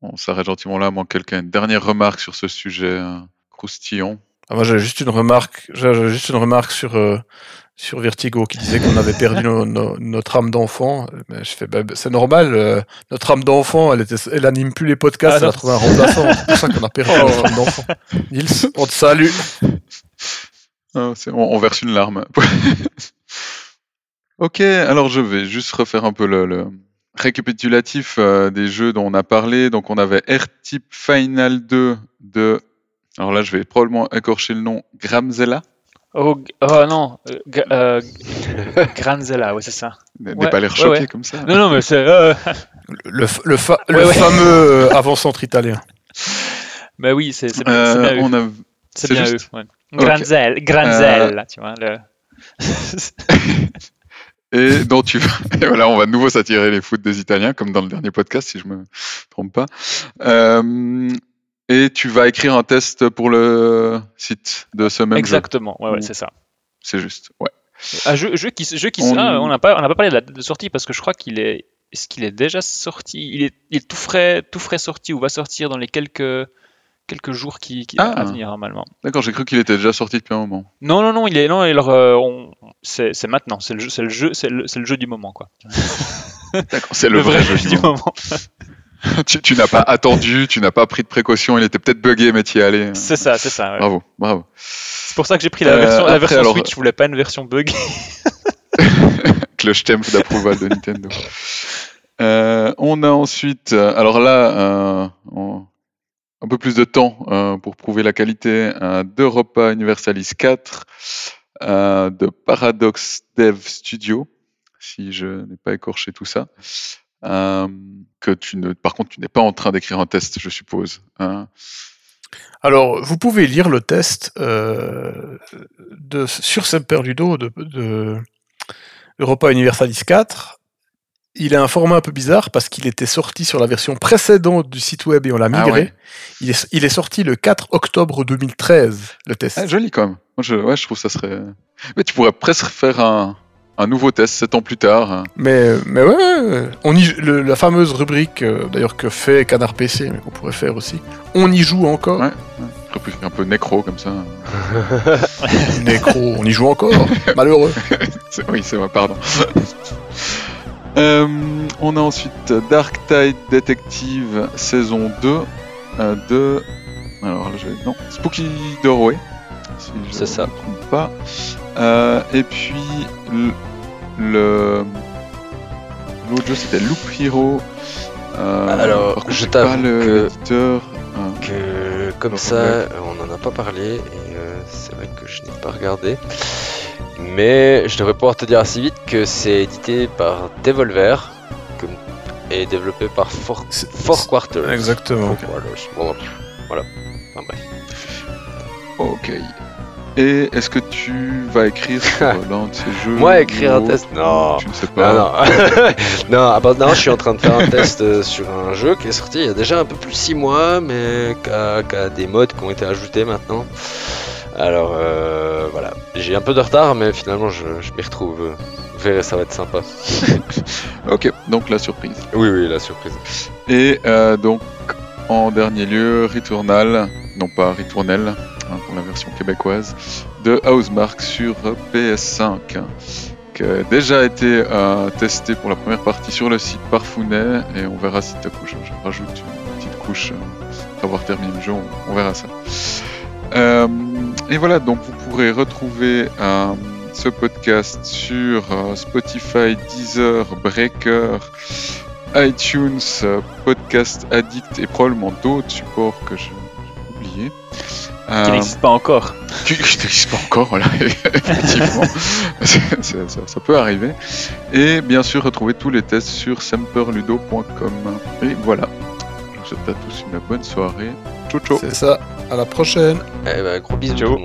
B: on s'arrête gentiment là, à moins que quelqu'un une dernière remarque sur ce sujet euh, croustillant.
D: Ah, moi, j'avais juste une remarque, j'avais juste une remarque sur, euh, sur Vertigo qui disait qu'on avait perdu no- no- notre âme d'enfant. Mais je fais, bah, bah, c'est normal, euh, notre âme d'enfant, elle, était, elle anime plus les podcasts,
C: Ah,
D: elle a trouvé un remplaçant. C'est pour ça qu'on a perdu
C: Oh.
D: notre âme d'enfant. Nils, on te salue.
B: Ah, on, on verse une larme. ok, alors je vais juste refaire un peu le, le récapitulatif euh, des jeux dont on a parlé. Donc on avait R-Type Final 2 de... Alors là, je vais probablement écorcher le nom Gramzella.
C: Oh, oh non, euh, g- euh, Granzella, ouais c'est ça.
B: N'est
C: Ouais,
B: pas l'air choqué
C: ouais.
B: comme ça.
C: Non non mais c'est. euh,
D: Le, le, fa-
C: Ouais,
D: le
C: ouais.
D: fameux euh, avant-centre italien.
C: bah oui c'est c'est
B: Euh,
C: bien
B: a,
C: bien
B: juste
C: eux. Ouais. Granzel, Granzel, là, tu vois. Le...
B: Et dont tu vas. Et voilà, on va de nouveau s'attirer les foot des Italiens, comme dans le dernier podcast, si je me trompe pas. Euh, et tu vas écrire un test pour le site de ce même jeu.
C: Exactement, ouais, ouais,
B: Ou-
C: c'est ça.
B: C'est juste. Ouais.
C: Un jeu, jeu qui, jeu qui
B: On-
C: ah, on n'a pas, on n'a pas parlé de la date de sortie parce que je crois qu'il est, est-ce qu'il est déjà sorti? Il est, il est tout frais, tout frais sorti ou va sortir dans les quelques, quelques jours qui, qui
B: Ah.
C: à venir normalement.
B: D'accord, j'ai cru qu'il était déjà sorti depuis un moment.
C: Non, non, non, il est, non, alors, euh, on- c'est, c'est maintenant, c'est le jeu, c'est le jeu, c'est le, c'est le jeu du moment, quoi.
B: D'accord, c'est le, vrai jeu.
C: du moment.
B: tu tu n'as pas attendu, tu n'as pas pris de précaution, il était peut-être buggé, mais tu y es allé.
C: C'est ça, c'est ça. ouais.
B: Bravo, bravo.
C: C'est pour ça que j'ai pris la
B: Euh,
C: version, la
B: après,
C: version
B: alors-
C: Switch. Je voulais pas une version bug.
B: Le stamp d'approval de Nintendo. Euh, on a ensuite, euh, alors là, euh, on- un peu plus de temps euh, pour prouver la qualité euh, d'Europa Universalis 4, euh, de Paradox Dev Studio, si je n'ai pas écorché tout ça. Euh, que tu ne, par contre, tu n'es pas en train d'écrire un test, je suppose. hein.
D: Alors, vous pouvez lire le test euh, de, sur Semper Ludo de, de Europa Universalis 4. Il a un format un peu bizarre parce qu'il était sorti sur la version précédente du site web et on l'a
B: Ah
D: migré.
B: ouais.
D: il, est, il est sorti le 4 octobre 2013, le test.
B: Ah, joli quand même. Moi, je, ouais, je trouve ça serait. Mais tu pourrais presque faire un, un nouveau test sept ans plus tard.
D: Mais, mais ouais, ouais, ouais. on y, le- la fameuse rubrique, euh, d'ailleurs, que fait Canard PC, mais qu'on pourrait faire aussi. On y joue encore.
B: Ouais. Un peu- Un peu nécro comme ça.
D: Nécro, on y joue encore. Malheureux.
B: Oui, c'est vrai, pardon. Euh, on a ensuite Dark Tide Detective saison 2 euh, de. Alors là, je vais. Non, Spooky Doorway. Si je
E: C'est ça.
B: me trompe pas. Euh, et puis le. L'autre jeu c'était Loop Hero. Euh,
E: Alors,
B: par contre,
E: je t'avoue
B: le-
E: que-
B: euh,
E: que comme ça, on n'en a pas parlé et euh, c'est vrai que je n'ai pas regardé. Mais je devrais pouvoir te dire assez vite que c'est édité par Devolver et développé par Four, Four Quarters.
D: Exactement.
E: Four Quarters. Bon, voilà. Enfin, bref.
B: Ok. Et est-ce que tu vas écrire sur l'un de ces jeux
E: Moi, écrire un test, non.
B: Tu ne sais pas.
E: Non, non. non, je suis en train de faire un test euh, sur un jeu qui est sorti il y a déjà un peu plus de 6 mois, mais qui a, des modes qui ont été ajoutés maintenant. Alors euh, voilà, j'ai un peu de retard, mais finalement je, je m'y retrouve. Vous verrez, ça va être sympa.
B: Ok, donc la surprise.
E: Oui, oui, la surprise.
B: Et euh, donc, en dernier lieu, Returnal, non pas Retournel, hein, pour la version québécoise, de Housemark sur PS5, qui a déjà été euh, testé pour la première partie sur le site par Founet, et on verra si ta couche, je rajoute une petite couche euh, après avoir terminé le jeu, on, verra ça. Euh, et voilà, donc vous pourrez retrouver ce podcast sur Spotify, Deezer, Breaker, iTunes, Podcast Addict et probablement d'autres supports que j'ai oubliés. Euh,
C: qui n'existe pas encore.
B: Qui n'existe pas encore, voilà, effectivement. ça, peut arriver. Et bien sûr, retrouvez tous les tests sur semperludo.com. Et voilà. Je vous souhaite à tous une bonne soirée. Ciao, ciao.
D: C'est ça. À la prochaine.
E: Eh ben, gros bisous,
C: ciao.